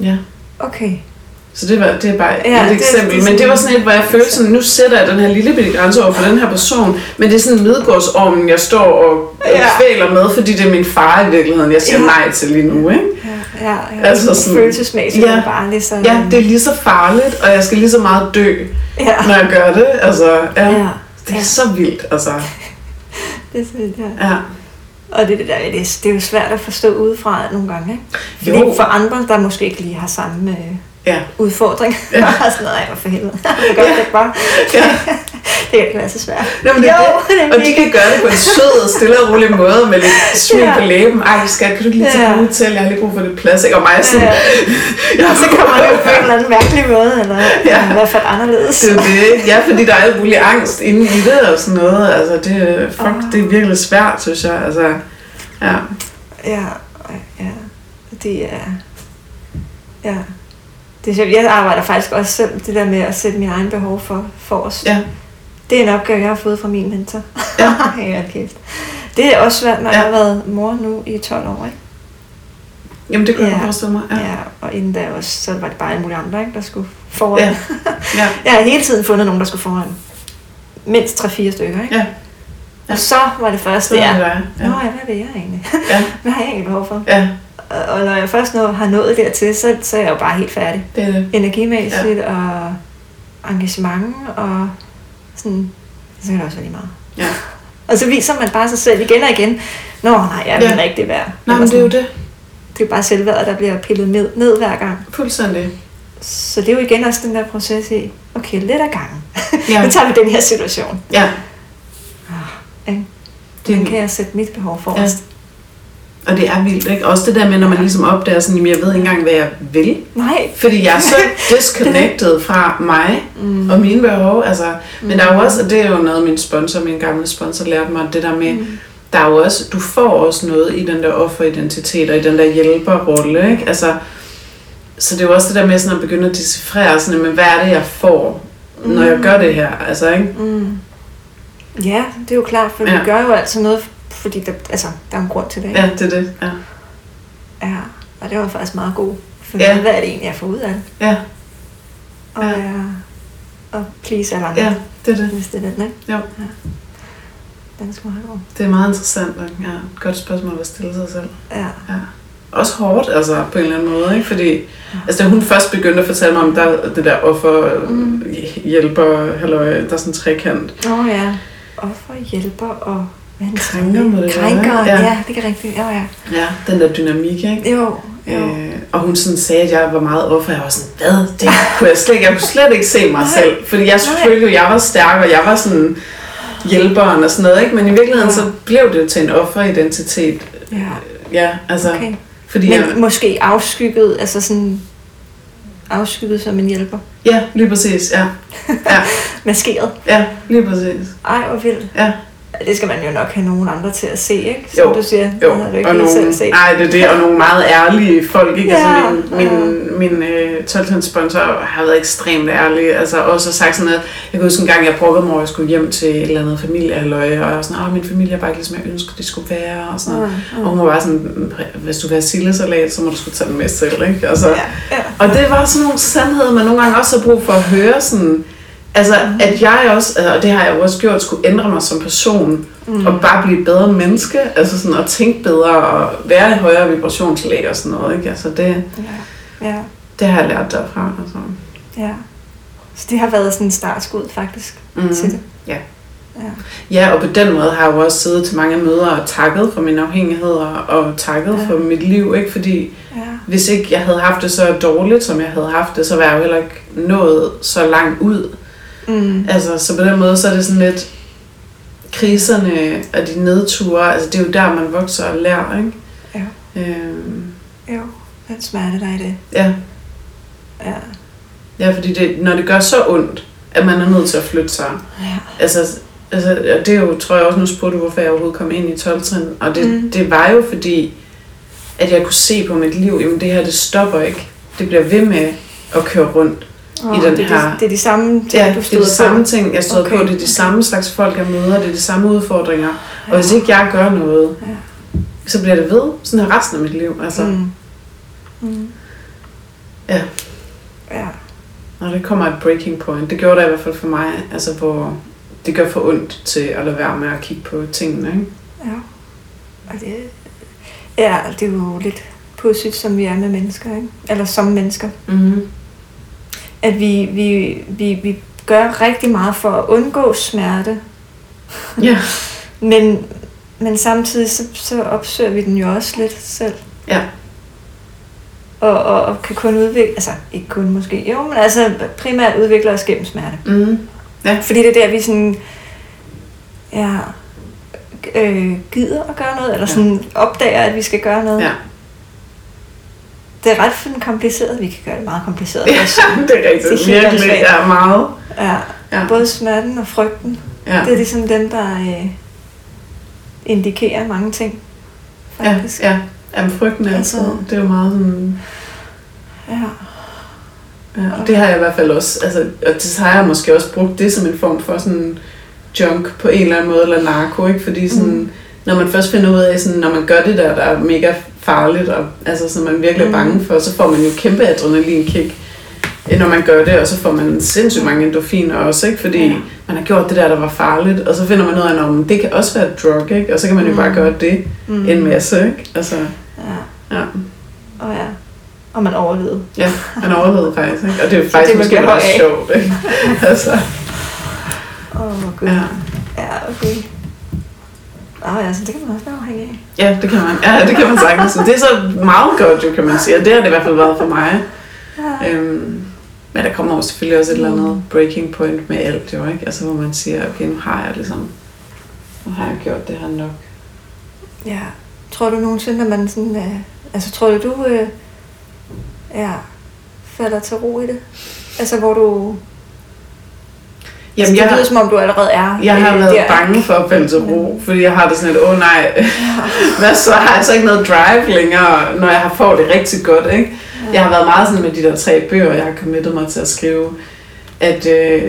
ja. Okay. Så det, var, det er bare Ja, et eksempel. det men det var sådan et, hvor jeg følte sådan, nu sætter jeg den her lille bitte grænse over for den her person, men det er sådan en midgårdsormen, jeg står og Ja. ja. kvæler med, fordi det er min far i virkeligheden, jeg siger Ja. nej til lige nu. Ikke? Ja, ja, ja. Altså sådan- følelsesmæssigt Ja. ja. bare lige så... Ja, det er lige så farligt, og jeg skal lige så meget dø, ja. når jeg gør det. Altså, ja. ja. Det er ja. så vildt, altså. [LAUGHS] Det er sådan, ja. Ja. Og det, det, der, det, er- det er jo svært at forstå udefra nogle gange, ikke? Fordi Jo. for andre, der måske ikke lige har samme øh, Ja. udfordring, Ja. [LAUGHS] ja. sådan noget, hvor for helvede. [LAUGHS] Det gør det ikke bare. ja. [LAUGHS] Det kan ikke være så svært. Nå, men det, Jo, det. det Og de kan gøre det på en sød og stille og rolig måde, med lidt [LAUGHS] smil Ja. på læben. Ej, skat, kan du lige tage Ja. ja. til? Jeg har lige brug for lidt plads. Ikke? Og mig sådan, Ja. [LAUGHS] ja. Og så kommer det jo på en eller anden mærkelig måde, eller Ja. i hvert fald anderledes. Det er det. Ja, fordi der er alt mulig angst inde i det og sådan noget. Altså, det, fuck, Åh. det er virkelig svært, synes jeg. Altså, ja. Ja, ja. Det er... Ja. Det er. Jeg arbejder faktisk også selv det der med at sætte mine egne behov for, for os. Ja. Det er en opgave, jeg har fået fra min mentor. Ja. [LAUGHS] ja, kæft. Det er også svært, når Ja. jeg har været mor nu i 12 år, ikke? Jamen, det kan jeg Ja. forestille mig. Ja. Ja. og inden da også, så var det bare alle mulige andre, ikke, der skulle foran. Ja. Ja. [LAUGHS] Jeg har hele tiden fundet nogen, der skulle foran. Mindst 3-4 stykker, ikke? Ja. Og så var det først Så er der. det dig. Nå Ja. ja, hvad vil jeg egentlig? [LAUGHS] Ja. Hvad har jeg egentlig behov for? ja, Og- Og når jeg først nå, har nået dertil, så, så er jeg jo bare helt færdig. det er det. Energimæssigt ja. og engagement og sådan, så kan det også være lige meget. Ja. Og så viser man bare sig selv igen og igen. Nå, nej, jeg er Ja. det værd. Nej, men det er jo det. Det er jo bare selvværdet, der bliver pillet ned, ned hver gang. Fuldstændig. Så det er jo igen også den der proces i, okay, lidt ad gangen. Ja. [LAUGHS] nu tager vi den her situation. Ja. Ikke? Det, Den kan jeg sætte mit behov for Ja. Og det er vildt, ikke? Også det der med, når man ligesom opdager sådan, jamen, jeg ved ikke engang, hvad jeg vil. Nej. Fordi jeg er så [LAUGHS] disconnected fra mig Mm. og mine behov. Altså, men der er jo også, og det er jo noget, min sponsor, min gamle sponsor lærte mig, det der med, Mm. der er jo også, du får også noget i den der offeridentitet og i den der hjælperrolle, ikke? Altså, så det er jo også det der med sådan at begynde at decifrere sådan, men hvad er det, jeg får, når jeg Mm. gør det her? Altså, ikke? Mm. Ja, det er jo klart, for ja. Vi gør jo altid noget, fordi der, altså, der er en grund til det. ikke? Ja, det er det. Ja. ja. Og det var faktisk meget god. For Ja. ja. hvad er det egentlig, jeg får ud af det? Ja, Og, Ja. ja. og please alle andre, ja, det er det. hvis det er den, ikke? Jo. Den er sgu meget god. Det er meget interessant, og ja, et godt spørgsmål at stille sig selv. Ja. Ja. Også hårdt, altså, på en eller anden måde, ikke? Fordi, altså, da hun først begyndte at fortælle mig om der, det der offer, Mm. mm. hjælper, halløj, der er sådan en trekant. Åh oh, ja. Offer, hjælper og... Den Krænker må det Krænker, ja. Ja. det er rigtigt. Ja, ja. Ja, den der dynamik, ikke? Jo, jo. Øh, og hun sådan sagde, at jeg var meget offer. Jeg var sådan, hvad? Det kunne jeg slet ikke. Jeg kunne slet ikke se mig selv. Fordi jeg følte jo, at jeg var stærk, og jeg var sådan hjælperen og sådan noget. Ikke? Men i virkeligheden, Ja. så blev det til en offeridentitet. Ja, Ja, altså, okay. fordi Men jeg, måske afskygget, altså sådan afskygget som en hjælper. ja, lige præcis, ja. Ja, [LAUGHS] Maskeret. ja lige præcis. Ej, hvor vildt. Ja. Det skal man jo nok have nogen andre til at se, ikke? Som Jo, du siger, Jo, det du ikke og nogle, selv set. nej, det er det, og nogle meget ærlige folk, ikke? Ja, altså, min, min, min øh, 12 sponsor har været ekstremt ærlig, altså også har sagt sådan noget, jeg kan huske en gang, jeg brokkede mig at jeg skulle hjem til et eller andet familiehalløj, og jeg var sådan, åh, min familie er bare ikke ligesom jeg ønskede, de skulle være, og sådan noget. Mm, Og hun var bare sådan, hvis du vil have sillesalat, så må du skulle tage den med selv, ikke? Altså, Ja, ja. og det var sådan nogle sandheder, man nogle gange også har brug for at høre sådan, altså at jeg også, altså, og det har jeg jo også gjort, skulle ændre mig som person, mm. og bare blive et bedre menneske, altså sådan at tænke bedre, og være i højere vibrationslag og sådan noget, ikke? Altså det, Ja, ja, det har jeg lært derfra, altså. ja. Så det har været sådan en startskud faktisk Mm. til det. Ja. Ja. Ja, og på den måde har jeg jo også siddet til mange møder og takket for mine afhængigheder og takket ja. for mit liv, ikke? Fordi Ja. hvis ikke jeg havde haft det så dårligt, som jeg havde haft det, så var jeg jo heller ikke nået så langt ud. Mm. Altså, så på den måde, så er det sådan lidt kriserne og de nedture, altså det er jo der, man vokser og lærer, ikke? Ja. Øhm, Jo, den smerte, der er i det. ja. Ja. ja, fordi det, når det gør så ondt, at man er nødt til at flytte sig, Ja. altså, altså og det er jo, tror jeg også, nu spurgte du, hvorfor jeg overhovedet kom ind i 12 trin, og det, Mm. det var jo fordi, at jeg kunne se på mit liv, jamen det her, det stopper ikke. Det bliver ved med at køre rundt. Og den det, er her- de, det er de samme ting, Ja, du det er stod de samme ting, jeg stod Okay. på. Det er de samme slags folk, jeg møder. Det er de samme udfordringer. Og hvis Ja. ikke jeg gør noget, Ja. så bliver det ved. Sådan her resten af mit liv. Altså. Mm. Mm. Ja. Ja. Når det kommer et breaking point. Det gjorde det i hvert fald for mig. Altså, hvor det gør for ondt til at lade være med at kigge på tingene. Ikke? Ja. Og det, ja, det er jo lidt pudsigt, som vi er med mennesker, ikke? Eller som mennesker. Mm-hmm. At vi, vi, vi, vi gør rigtig meget for at undgå smerte, Ja. [LAUGHS] men, men samtidig så, så opsøger vi den jo også lidt selv. Ja. Og, og, og kan kun udvikle, altså ikke kun måske, jo, men altså primært udvikle os gennem smerte. Mm-hmm. Fordi det er der, vi sådan, ja, øh, gider at gøre noget, eller Ja. sådan opdager, at vi skal gøre noget. Ja. Det er ret sådan kompliceret. Vi kan gøre det meget kompliceret. [LAUGHS] ja, også. det er rigtigt. Det er Virkelig. Ja, meget. Ja, Ja. både smerten og frygten. Ja. Det er ligesom dem, der øh, indikerer mange ting. Ja, Faktisk. ja. Jamen, frygten er Altså- altid. Det er jo meget sådan... ja. Ja, og det har jeg i hvert fald også, altså, og det har jeg måske også brugt det som en form for sådan junk på en eller anden måde, eller narko, ikke? Fordi sådan, mm. når man først finder ud af, sådan, når man gør det der, der er mega farligt, og altså, som man virkelig er Mm. bange for, så får man jo kæmpe adrenalinkick, øh, når man gør det, og så får man sindssygt mange endorfiner også, ikke? Fordi Ja. man har gjort det der, der var farligt, og så finder man ud af, at det kan også være et drug, ikke? Og så kan man jo Mm. bare gøre det Mm. en masse, ikke? Altså, Ja. ja. Og ja. Og man overlevede. Ja, man overlevede faktisk, ikke? Og det er [LAUGHS] det, faktisk man måske også sjovt, ikke? [LAUGHS] altså, Åh, oh, gud. ja. Ja, okay. Ah, ja, så det kan man også være afhængig af. Ja, det kan man. Ja, det kan man sagtens. Det er så meget godt, jo, kan man sige. Og det har det i hvert fald været for mig. Ja. Øhm, men der kommer jo selvfølgelig også et eller andet breaking point med alt, jo, ikke? Altså, hvor man siger, okay, nu har jeg ligesom, nu har jeg gjort det her nok. Ja. Tror du nogensinde, at man sådan... Øh, altså, tror du, du øh, ja, falder til ro i det? Altså, hvor du... Jamen, altså, jeg, det lyder, som om du allerede er jeg har øh, været der, bange for at falde til ro, fordi jeg har det sådan lidt, åh oh, nej, Ja. [LAUGHS] hvad så har jeg så ikke noget drive længere, når jeg har fået det rigtig godt, ikke? Jeg har været meget sådan med de der tre bøger, jeg har committet mig til at skrive, at, øh,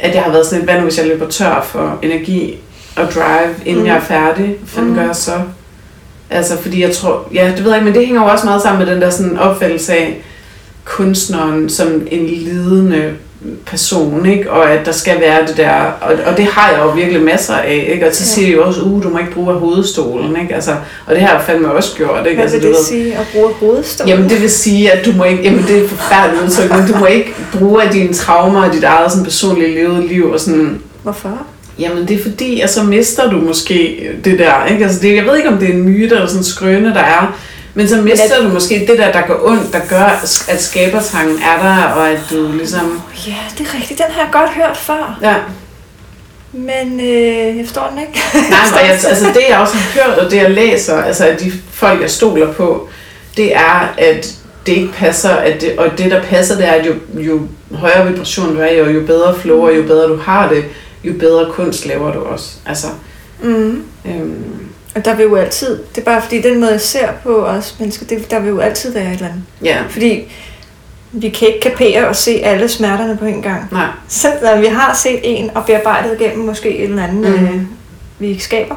at jeg har været sådan lidt, hvad nu hvis jeg løber tør for energi og drive, inden Mm. mm. jeg er færdig? Hvad fanden Mm. gør jeg så? Altså, fordi jeg tror, ja, det ved jeg ikke, men det hænger jo også meget sammen med den der sådan opfattelse af kunstneren som en lidende person, ikke? Og at der skal være det der, og, og det har jeg jo virkelig masser af, ikke? Og så Ja. siger de jo også, uh, du må ikke bruge af hovedstolen, ikke? Altså, og det har jeg fandme også gjort, ikke? Hvad altså, vil det ved- sige at bruge hovedstol? Jamen det vil sige, at du må ikke, jamen det er forfærdeligt udtryk, men du må ikke bruge af dine traumer og dit eget sådan, personlige levede liv og sådan, Hvorfor? jamen det er fordi, at så mister du måske det der, ikke? Altså det, jeg ved ikke, om det er en myte eller sådan en skrøne, der er, men så mister du måske det der, der går ondt, der gør, at skabertangen er der, og at du ligesom, Ja, det er rigtigt. Den har jeg godt hørt før. ja, Men øh, jeg forstår den ikke. Nej, men jeg, [LAUGHS] altså det jeg også har hørt, og det jeg læser, altså at de folk, jeg stoler på, det er, at det ikke passer, at det, og det der passer, det er, at jo, jo højere vibration du er, jo, jo bedre flow, og jo bedre du har det, jo bedre kunst laver du også. Altså, Mm. øhm, Og der vil jo altid, det er bare fordi den måde jeg ser på os mennesker, det, der vil jo altid være et eller andet. ja, Fordi vi kan ikke kapere og se alle smerterne på en gang. nej, Selv når vi har set en og bearbejdet igennem måske et eller andet, Mhm. mm. øh, vi skaber,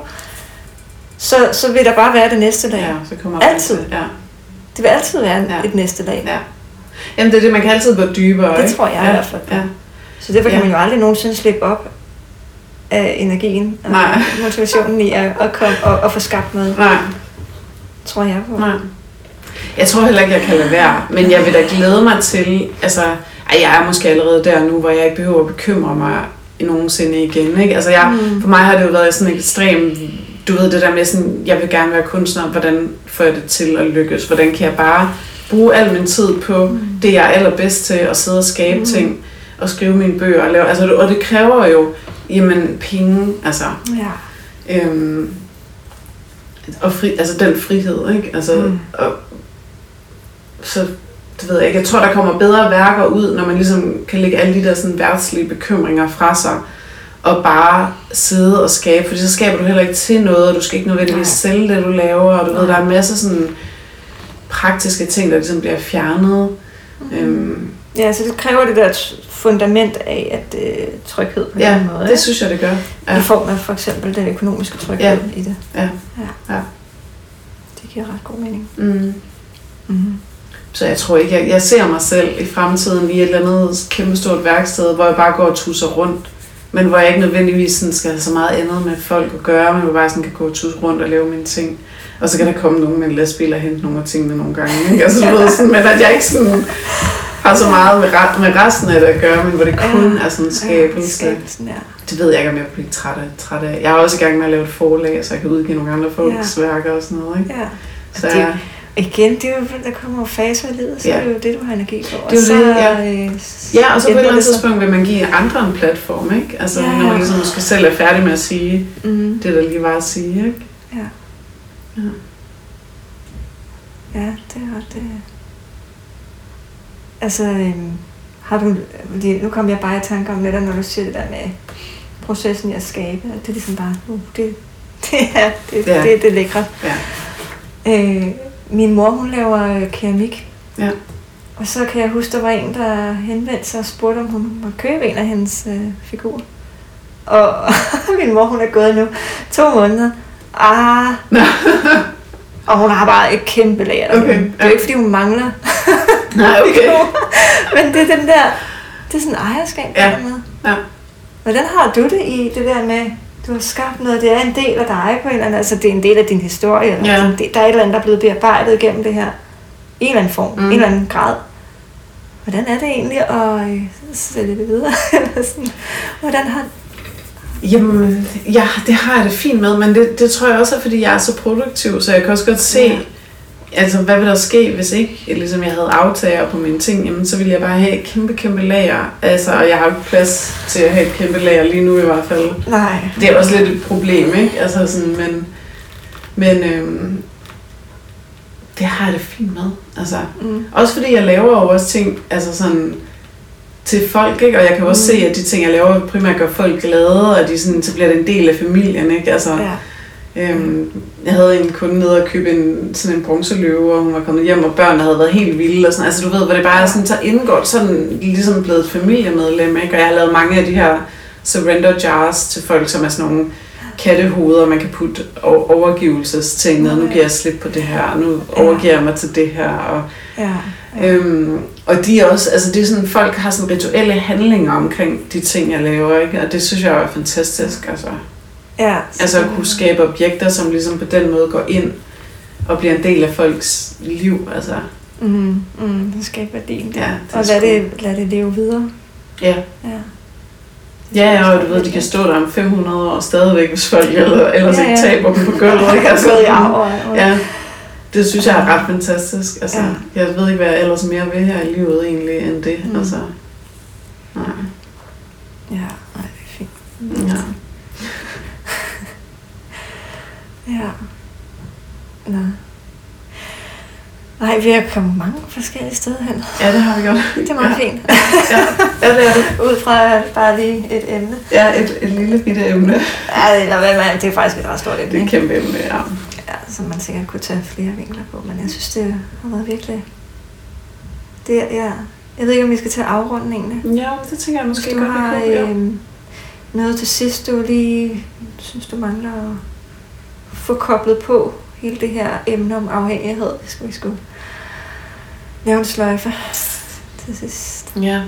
så, så vil der bare være det næste lag. ja, så kommer Altid. til- Ja, Det vil altid være Ja. et næste lag. ja. Jamen det er det, man kan altid gå dybere, Det ikke? tror jeg i ja, hvert fald. Ja. Så derfor kan Ja. man jo aldrig nogensinde slippe op af energien og Nej. motivationen i at, at komme og, og få skabt noget, Nej, tror jeg på. Nej. Jeg tror heller ikke, jeg kan lade være, men jeg vil da glæde mig til, altså, ej, jeg er måske allerede der nu, hvor jeg ikke behøver at bekymre mig nogensinde igen. Ikke? Altså jeg, Mm. for mig har det jo været sådan ekstremt, du ved det der med sådan, jeg vil gerne være kunstner, hvordan får jeg det til at lykkes? Hvordan kan jeg bare bruge al min tid på Mm. det, jeg er allerbedst til, at sidde og skabe Mm. ting, og skrive mine bøger, og, lave, altså, og det kræver jo, jamen, penge, altså, Ja. øhm, og fri, altså den frihed, ikke? Altså, Mm. og, så, det ved jeg ikke, jeg tror, der kommer bedre værker ud, når man ligesom kan lægge alle de der sådan værtslige bekymringer fra sig, og bare sidde og skabe, fordi så skaber du heller ikke til noget, og du skal ikke nødvendigvis Nej. sælge det, du laver, og du ved, Nej. der er masser sådan praktiske ting, der ligesom bliver fjernet. Mm. Øhm, Ja, så det kræver det der fundament af at øh, tryghed på ja, den måde. det synes jeg, det gør. I Ja. form af for eksempel den økonomiske tryghed Ja. i det. Ja. ja. Ja. Det giver ret god mening. Mm. Mm. Så jeg tror ikke, jeg, jeg ser mig selv i fremtiden i et eller andet kæmpestort værksted, hvor jeg bare går og tusser rundt. Men hvor jeg ikke nødvendigvis sådan skal have så meget andet med folk at gøre, men hvor jeg bare sådan kan gå og tusse rundt og lave mine ting. Og så kan der komme nogen med en lastbil og hente nogle af tingene nogle gange. Ikke? Altså, ved, sådan, men at jeg ikke sådan har så meget med, med resten af det at gøre, men hvor det kun er sådan en Ja, skabelse. skabelsen, ja. Det ved jeg ikke, om jeg bliver træt af. Træt af. Jeg er også i gang med at lave et forlag, så jeg kan udgive nogle andre folks værker og sådan noget. Ikke? ja. Så det- jeg, Igen, det er jo, der kommer faser i livet, så Ja. det er jo det, du har energi på. Det er så, det, ja. øh, Ja, og så på et eller andet det tidspunkt vil man give andre en platform, ikke? Altså, Ja. ja. når man ligesom måske selv er færdig med at sige Mm. det, der lige var at sige, ikke? Ja. Ja. Ja, det er ret... Altså, øhm, har du... Fordi nu kom jeg bare i tanke om netop, når du siger det der med processen i at skabe. at Det er ligesom bare... Uh, det, [LAUGHS] det er det, Ja. det, det er lækre. Ja. Øh, min mor, hun laver øh, keramik. Ja. Og så kan jeg huske, der var en, der henvendte sig og spurgte, om hun måtte købe en af hendes øh, figurer. [LAUGHS] Og min mor, hun er gået nu to måneder. Ah. Og hun har bare et kæmpe lager. Okay, Det er ja. jo ikke, fordi hun mangler. [LAUGHS] Nej, okay. Men det er den der, det er sådan ejerskab Ja. den måde. Ja. Hvordan har du det i det der med, du har skabt noget, det er en del af dig på en eller anden, altså det er en del af din historie, eller Ja. sådan, der er et eller andet, der er blevet bearbejdet gennem det her, i en eller anden form, Mm. mm. en eller anden grad. Hvordan er det egentlig at øh, sælge det videre? [LAUGHS] eller sådan, hvordan har Jamen, ja, det har jeg det fint med, men det, det tror jeg også er, fordi jeg er så produktiv, så jeg kan også godt se, Ja. altså hvad vil der ske, hvis ikke ligesom jeg havde aftager på mine ting, jamen så ville jeg bare have et kæmpe, kæmpe lager. Altså, og jeg har ikke plads til at have et kæmpe lager lige nu i hvert fald. Nej. Det er også lidt et problem, ikke? Altså sådan, men, men øhm, det har jeg det fint med. Altså, Mm. også fordi jeg laver jo også ting, altså sådan, til folk, ikke? Og jeg kan også Mm. se, at de ting, jeg laver, primært gør folk glade, og de sådan, så bliver det en del af familien, ikke? Altså, Ja. Øhm, jeg havde en kunde nede og købe en, sådan en bronzeløve, og hun var kommet hjem, og børnene havde været helt vilde. Og sådan. Altså du ved, hvor det bare er sådan, så indgår sådan ligesom blevet et familiemedlem. Ikke? Og jeg har lavet mange af de her surrender jars til folk, som er sådan nogle kattehoveder, man kan putte overgivelsesting ned. Nu giver jeg slip på det her, nu overgiver jeg mig til det her. Og, Ja. ja. øhm, og de er også, altså det er sådan, folk har sådan rituelle handlinger omkring de ting, jeg laver. Ikke? Og det synes jeg er fantastisk. Altså. ja. Altså at kunne skabe objekter, som ligesom på den måde går ind og bliver en del af folks liv. Altså, Mm, mm, det skaber værdien. Ja, det og lad det, lad det leve videre. ja. Ja. Ja, ja, og du ved, de kan stå der om 500 år stadigvæk, hvis folk eller, ellers Ja, ja, ja. ikke taber på gulvet. Ikke? Altså, og, ja, det synes jeg er ret fantastisk. Altså, Ja. Jeg ved ikke, hvad jeg ellers mere vil her i livet egentlig, end det. Mm. Altså, nej. Ja, nej, det er fint. Ja. [LAUGHS] Ja. Nå. Nej, vi har kommet mange forskellige steder hen. ja, det har vi godt. Det er meget ja. fint. Ja, ja, det er det. Ud fra bare lige et emne. Ja, et, et lille bitte emne. Ja, eller hvad man, det er faktisk et ret stort emne. Det er et kæmpe emne, ja. Ja, som man sikkert kunne tage flere vinkler på, men jeg synes, det har været virkelig... Det, ja. Jeg ved ikke, om vi skal tage afrundningen. Ja, det tænker jeg måske du godt, vi har kunne, ja. øh, noget til sidst, du lige synes, du mangler at få koblet på hele det her emne om afhængighed. Skal vi skulle lave en sløjfe til sidst. Ja.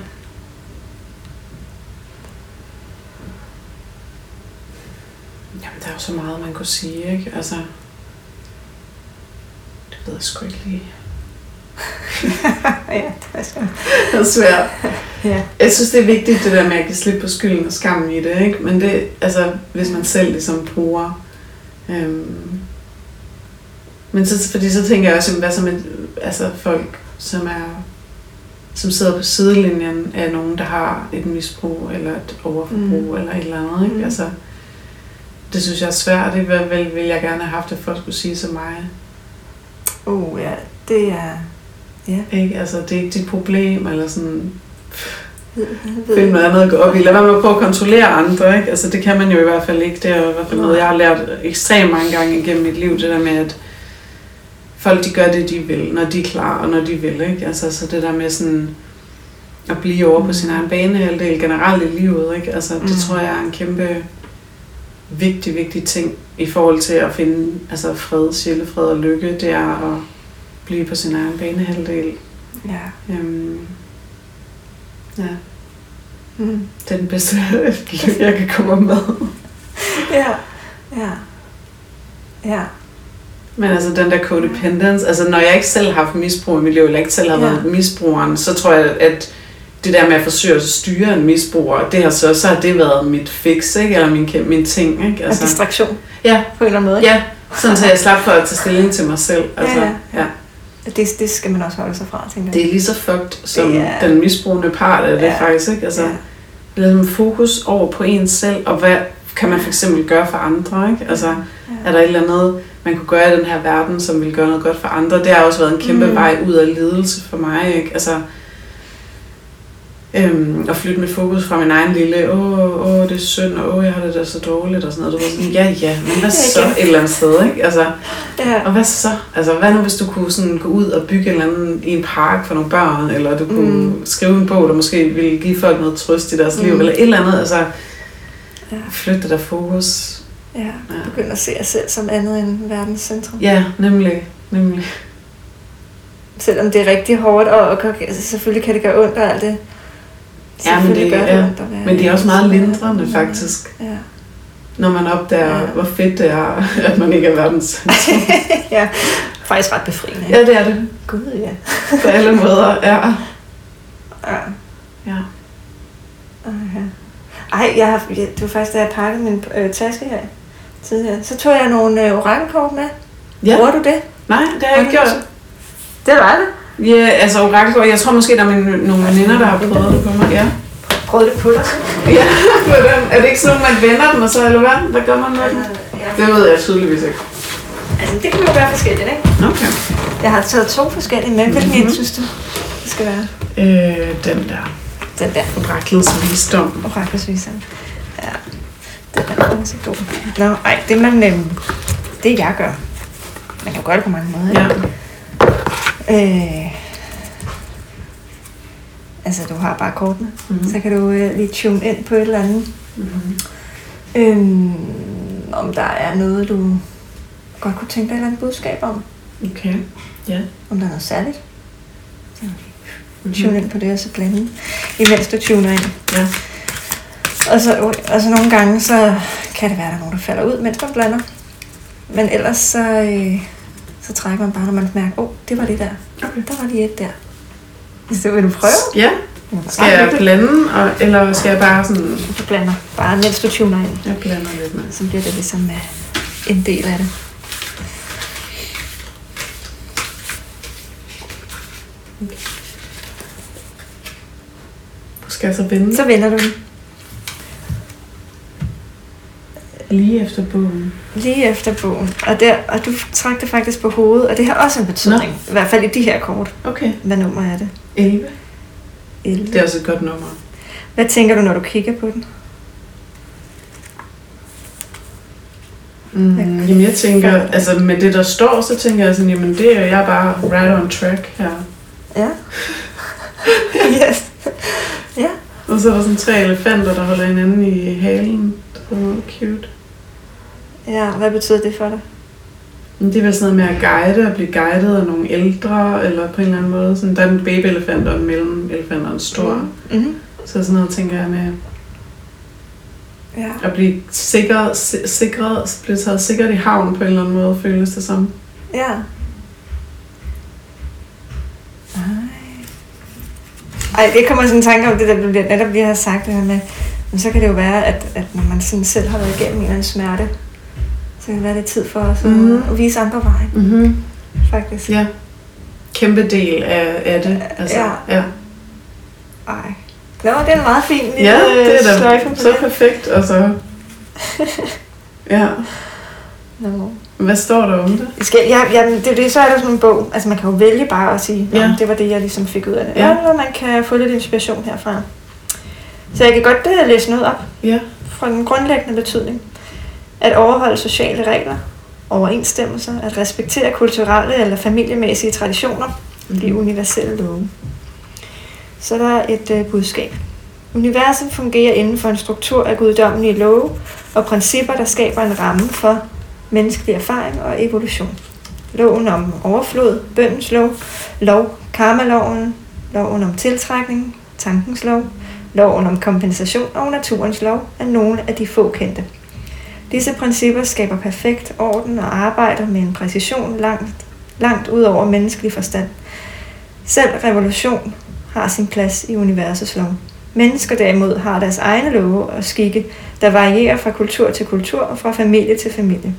Jamen, der er jo så meget, man kunne sige, ikke? Altså, ved jeg sgu ikke lige. [LAUGHS] ja, det er sgu. Det er svært. Ja. Jeg synes, det er vigtigt, det der med at give slip på skylden og skammen i det, ikke? Men det, altså, hvis man selv ligesom bruger... Øhm, men så, fordi så tænker jeg også, hvad så med altså, folk, som er som sidder på sidelinjen af nogen, der har et misbrug eller et overforbrug mm. eller et eller andet. Ikke? Mm. Altså, det synes jeg er svært. Det vil, vil, jeg gerne have haft, at folk skulle sige som mig. Uh, ja, det er... Ja. Ikke? Altså, det er ikke dit problem, eller sådan, find noget andet at gå op i. Lad være med at prøve at kontrollere andre. Ikke? Altså, det kan man jo i hvert fald ikke. Det er jo i hvert fald noget, jeg har lært ekstremt mange gange igennem mit liv. Det der med, at folk de gør det, de vil, når de er klar, og når de vil. Ikke? Altså, så det der med sådan at blive over på sin egen banehalvdel generelt i livet. Ikke? Altså, det Mm. tror jeg er en kæmpe vigtig, vigtig ting i forhold til at finde altså, fred, sjælefred og lykke. Det er at blive på sin egen banehalvdel. Ja. Øhm, ja, Mm. det er den bedste lykke, jeg kan komme med. [LAUGHS] Ja. Ja. Ja. Men altså den der codependence, altså når jeg ikke selv har haft misbrug i mit liv, eller ikke selv har Ja. været misbrugeren, så tror jeg, at det der med at forsøge at styre en misbruger, det har så, så har det været mit fix, ikke? eller min, min ting. Ikke? Altså. Og distraktion ja, på en eller anden måde. ikke? ja, sådan så jeg slap for at tage stilling til mig selv. Altså, Ja, ja. ja. Det, det skal man også holde sig fra, tænker jeg. Det er lige så fugt som Det er- den misbrugende part af det Ja. faktisk. Ikke? Altså, ja. ligesom fokus over på en selv, og hvad kan man for eksempel gøre for andre? Ikke? Altså, ja. Er der et eller andet, man kunne gøre i den her verden, som vil gøre noget godt for andre? Det har også været en kæmpe mm. vej ud af lidelse for mig. Ikke? Altså, øhm, at flytte mit fokus fra min egen lille, åh, åh, det er synd, og åh, jeg har det da så dårligt, og sådan noget. Du var sådan, ja, ja, men hvad så Ja, ja. et eller andet sted, ikke? Altså, ja. og hvad så? Altså, hvad nu, hvis du kunne sådan gå ud og bygge en eller anden i en park for nogle børn, eller du kunne Mm. skrive en bog, der måske ville give folk noget trøst i deres mm. liv, eller et eller andet, altså, Ja. flytte der fokus. ja. Begynd at se jer selv som andet end verdens centrum. Ja, nemlig, nemlig. Selvom det er rigtig hårdt, og, og selvfølgelig kan det gøre ondt og alt det. Ja, men det- gør det ja. Men det er også meget lindrende, faktisk. Ja. Når man opdager, Ja. hvor fedt det er, [LAUGHS] at man ikke er verdens [LAUGHS] ja. Faktisk ret befriende. Ja, det er det. Gud, ja. På alle måder, ja. ja. ja. Okay. Ej, jeg har, jeg, det var faktisk, da jeg pakkede min øh, taske her tidligere. Så tog jeg nogle øh, orakelkort med. ja. Bruger du det? Nej, det har jeg ikke gjort. Det var det. Ja, altså orakelkort, jeg tror måske, der er mine, nogle veninder, der har prøvet det på mig. Ja. Prøvede det på dig så? ja, [LAUGHS] på den. Er det ikke sådan man vender dem, og så, eller hvad? Hvad gør man med dem? Ja. Det ved jeg tydeligvis ikke. Altså, det kan jo være forskelligt, ikke? Okay. Jeg har taget to forskellige med. Hvilken Mhm. en synes du, det skal være? Øh, den der. Den der. Oraklets visdom. Orakelsviseren. Ja. Den er også god. Nå, ej, det man... Øh, det jeg gør. Man kan jo gøre det på mange måder. Ja. Øh, altså, du har bare kortene. Mm-hmm. Så kan du øh, lige tune ind på et eller andet. Mm-hmm. Øhm, om der er noget, du godt kunne tænke dig et eller andet budskab om. Okay. Ja. Om der er noget særligt. Så Mm-hmm. tune ind på det, og så blande imens du tuner ind. Ja. Og så, og så nogle gange, så kan det være, at der er nogen, der falder ud, mens man blander. Men ellers så, øh, så trækker man bare, når man mærker, åh, oh, det var det der. Okay. Der var lige et der. Så vil du prøve? Ja. Skal jeg blande, og, eller skal jeg bare sådan... Du blander bare, mens du tuner ind. Jeg blander lidt med. Så bliver det ligesom øh, en del af det. Hvor skal jeg så vende? Så vender du den Lige efter bogen. lige efter bogen. Og, der, og du trækker det faktisk på hovedet, og det har også en betydning. I hvert fald i de her kort. Okay. Hvad nummer er det? 11. 11. Det er også et godt nummer. Hvad tænker du, når du kigger på den? Mm, Jeg- jamen jeg tænker, altså med det der står, så tænker jeg sådan, jamen det er jeg bare right on track her. Ja. [LAUGHS] yes. Ja. Og så er der sådan tre elefanter, der holder hinanden i halen. Noget cute. Ja, hvad betyder det for dig? Det er vel sådan noget med at guide og blive guidet af nogle ældre, eller på en eller anden måde. Sådan, der er en babyelefant og en mellemelefant og en stor. Mm. Mm-hmm. Så sådan noget tænker jeg med Ja. at blive sikret, si- sikret, blive taget sikkert i havn på en eller anden måde, føles det som. Ja. Ej. Ej, det kommer sådan en tanke om det, der bliver, netop lige har sagt det her med, men så kan det jo være, at, at når man sådan selv har været igennem en eller anden smerte, så kan det være, det er tid for os Mhm. mm. at vise andre veje, Mm-hmm. faktisk. Ja. Kæmpe del af, af det. Altså, Ja. ja. Ej. Nå, det er meget fin ja, det er da så det. perfekt. Altså. [LAUGHS] ja. Nå. Hvad står der om det? Det Skal, ja, ja, det, er det, så er der sådan en bog. Altså man kan jo vælge bare at sige, Ja. det var det, jeg ligesom fik ud af det. Ja. Ja. Eller man kan få lidt inspiration herfra. Så jeg kan godt uh, læse noget op Ja. fra den grundlæggende betydning. At overholde sociale regler, overensstemmelser, at respektere kulturelle eller familiemæssige traditioner, de universelle love. Så der er et uh, budskab. Universet fungerer inden for en struktur af guddommelige love og principper, der skaber en ramme for menneskelig erfaring og evolution. Loven om overflod, bøndens lov, lov, karmaloven, loven om tiltrækning, tankens lov, loven om kompensation og naturens lov er nogle af de få kendte. Disse principper skaber perfekt orden og arbejder med en præcision langt, langt ud over menneskelig forstand. Selv revolution har sin plads i universets lov. Mennesker derimod har deres egne love og skikke, der varierer fra kultur til kultur og fra familie til familie.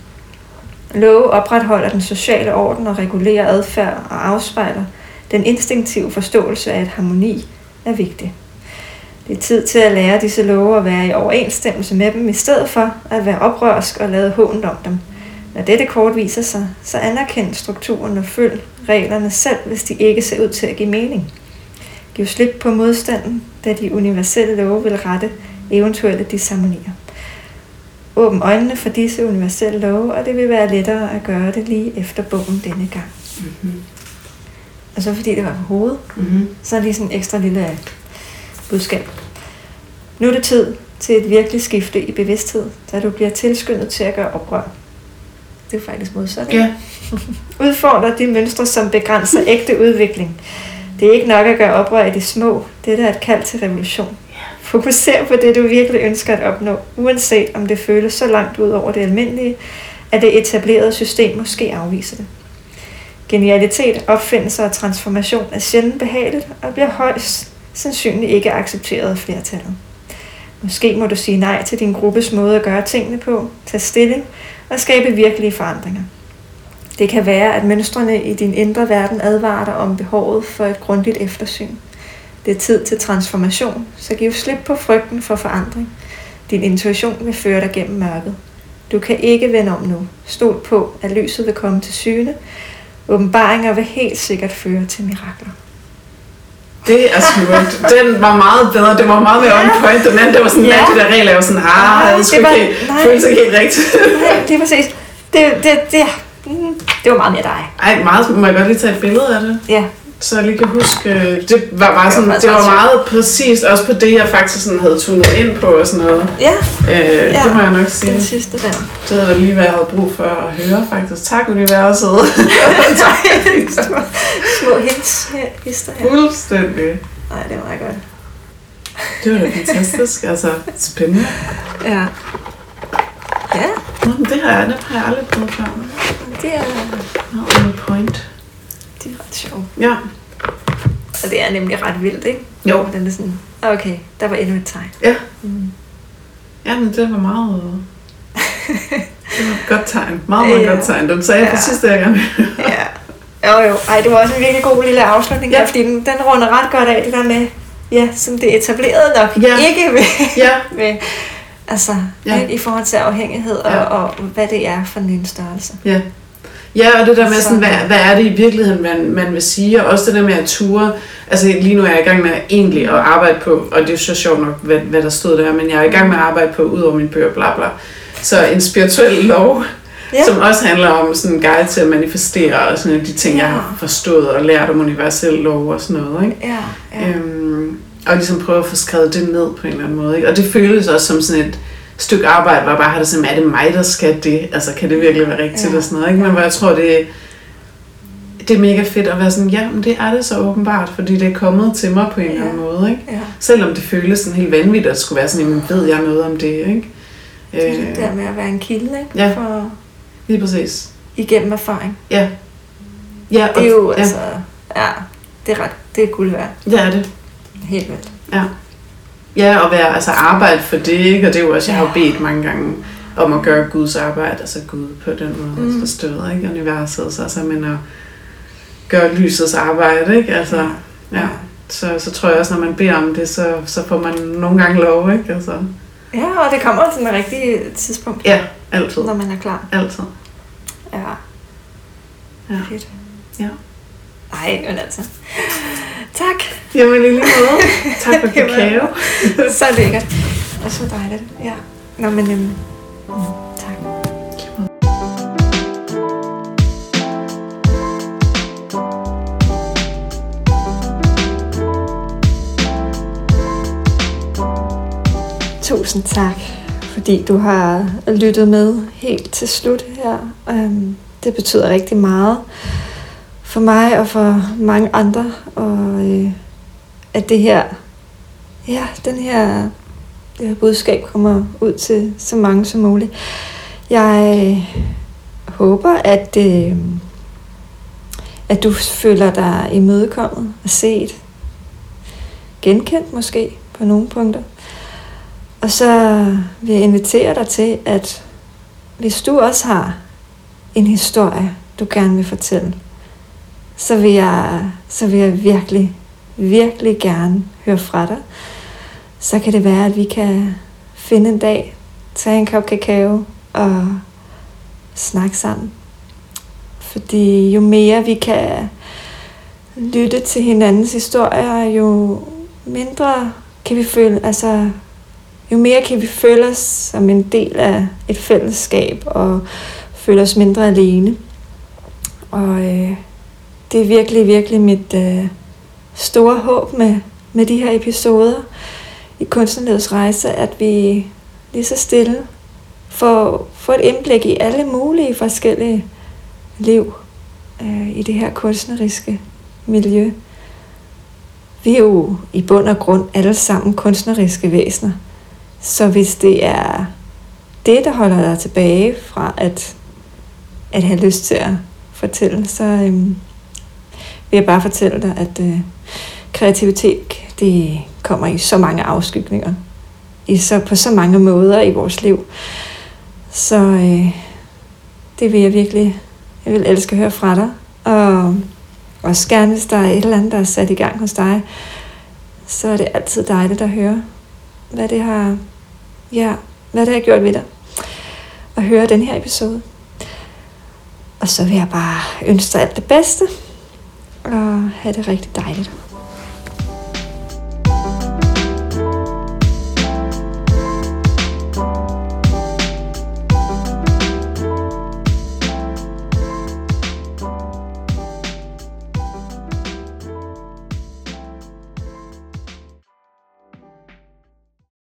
Love opretholder den sociale orden og regulerer adfærd og afspejler den instinktive forståelse af, at harmoni er vigtig. Det er tid til at lære disse love at være i overensstemmelse med dem, i stedet for at være oprørsk og lade hånd om dem. Når dette kort viser sig, så anerkend strukturen og følg reglerne selv, hvis de ikke ser ud til at give mening. Giv slip på modstanden, da de universelle love vil rette eventuelle disharmonier. Åbn øjnene for disse universelle love, og det vil være lettere at gøre det lige efter bogen denne gang. Mm-hmm. Og så fordi det var på hovedet, Mm-hmm. så er lige sådan en ekstra lille budskab. Nu er det tid til et virkelig skifte i bevidsthed, da du bliver tilskyndet til at gøre oprør. Det er faktisk modsat. Ja. [LAUGHS] Udfordrer de mønstre, som begrænser ægte udvikling. Det er ikke nok at gøre oprør i de små. Det er et kald til revolution. Fokuser på det, du virkelig ønsker at opnå, uanset om det føles så langt ud over det almindelige, at det etablerede system måske afviser det. Genialitet, opfindelse og transformation er sjældent behageligt og bliver højst sandsynligt ikke accepteret af flertallet. Måske må du sige nej til din gruppes måde at gøre tingene på, tage stilling og skabe virkelige forandringer. Det kan være, at mønstrene i din indre verden advarer dig om behovet for et grundigt eftersyn. Det er tid til transformation, så giv slip på frygten for forandring. Din intuition vil føre dig gennem mørket. Du kan ikke vende om nu. Stol på, at lyset vil komme til syne. Åbenbaringer vil helt sikkert føre til mirakler. Det er smukt. Den var meget bedre. Det var meget mere on point. Den anden, det var sådan, Ja. ja. de der regler, jeg var sådan, ah, Nej, det skulle det var- ikke nej. føles ikke helt rigtigt. [LAUGHS] Nej, det er præcis. Det, det, det, mm, det var meget mere dig. Ej, meget, må jeg godt lige tage et billede af det? Ja, Så jeg lige kan huske, øh, det var bare sådan, det var meget præcist, også på det, jeg faktisk sådan havde tunet ind på og sådan noget. ja, Øh, Ja. Det må jeg nok sige. den sidste der. Det havde lige, hvad jeg havde brug for at høre, faktisk. Tak, universet. [LAUGHS] små, [LAUGHS] små hints her, hister her. Fuldstændig. Nej, det var meget godt. Det var da fantastisk. Altså, spændende. Ja. Ja, Nå, men det har jeg, det har jeg aldrig prøvet før. det er, Nå, on point. Det er ret sjovt. Ja. Og det er nemlig ret vildt, ikke? Jo. Den er sådan, okay, der var endnu et tegn. Ja. Mm. Ja, men det var meget... Det var et godt tegn. Meget, meget Ja. godt tegn. Du sagde Ja. ja. præcis det, jeg gerne. [LAUGHS] Ja. Jo, jo. Ej, det var også en virkelig god lille afslutning ja. Her, fordi den, den runder ret godt af det der med, ja, som det etablerede nok. Ja. Ikke [LAUGHS] ved, Ja. ved altså, Ja. i forhold til afhængighed og, Ja. og, hvad det er for en størrelse. Ja. Ja, og det der med, Så- sådan, hvad, hvad er det i virkeligheden, man, man vil sige, og også det der med at ture. Altså lige nu er jeg i gang med egentlig at arbejde på, og det er jo så sjovt nok, hvad, hvad der stod der, men jeg er i gang med at arbejde på, ud over mine bøger, bla bla. Så en spirituel lov, Ja. som også handler om sådan en guide til at manifestere, og sådan de ting, jeg Ja. har forstået og lært om universel lov og sådan noget. Ikke? Ja, ja. Øhm, og ligesom prøve at få skrevet det ned på en eller anden måde. Ikke? Og det føles også som sådan et stykke arbejde, hvor jeg bare har det sådan, er det mig, der skal det? Altså, kan det virkelig være rigtigt Ja. og sådan noget? Ikke? Men hvor jeg tror, det, det er mega fedt at være sådan, ja, men det er det så åbenbart, fordi det er kommet til mig på en eller anden måde. Ikke? ja. Selvom det føles sådan helt vanvittigt, at det skulle være sådan, jamen ved jeg noget om det? Ikke? Det er det der med at være en kilde, ikke? ja. For, Lige præcis. igennem erfaring. Ja. Ja, Det er jo ja, altså, ja, det er ret, det er guld værd. det er det. Helt vildt. Ja. Ja, og være, altså arbejde for det, ikke? Og det er jo også, jeg har bedt mange gange om at gøre Guds arbejde, altså Gud på den måde Mm. mm. forstået, ikke? Universet, så altså, men at gøre lysets arbejde, ikke? Altså, ja. Så, så tror jeg også, når man beder om det, så, så får man nogle gange lov, ikke? Altså, Ja, og det kommer til det rigtige tidspunkt, ja, altid. når man er klar. Altid. Ja. Ja. Fedt. Ja. Nej, men altså. Tak. Jamen, i lige måde. Tak for [LAUGHS] kakao. så lækkert. Og så dejligt. Ja. Nå, men øhm, mm, tak. Tusind tak, fordi du har lyttet med helt til slut her. Øhm, det betyder rigtig meget for mig og for mange andre, og øh, at det her, ja, den her, det her budskab kommer ud til så mange som muligt. Jeg øh, håber, at, øh, at du føler dig imødekommet og set, genkendt måske på nogle punkter. Og så vil jeg invitere dig til, at hvis du også har en historie, du gerne vil fortælle, så vil jeg, så vil jeg virkelig, virkelig gerne høre fra dig. Så kan det være, at vi kan finde en dag, tage en kop kakao og snakke sammen. Fordi jo mere vi kan lytte til hinandens historier, jo mindre kan vi føle, altså jo mere kan vi føle os som en del af et fællesskab og føle os mindre alene. Og øh, det er virkelig, virkelig mit øh, store håb med, med de her episoder i kunstnerlivets rejse, at vi lige så stille får, får et indblik i alle mulige forskellige liv øh, i det her kunstneriske miljø. Vi er jo i bund og grund alle sammen kunstneriske væsener. Så hvis det er det, der holder dig tilbage fra at, at have lyst til at fortælle, så øhm, vil jeg bare fortælle dig, at øh, kreativitet det kommer i så mange afskygninger. I så, på så mange måder i vores liv. Så øh, det vil jeg virkelig, jeg vil elske at høre fra dig. Og også gerne, hvis der er et eller andet, der er sat i gang hos dig, så er det altid dejligt at høre, hvad det har, ja, hvad det har gjort ved dig. At høre den her episode. Og så vil jeg bare ønske dig alt det bedste, og have det rigtig dejligt.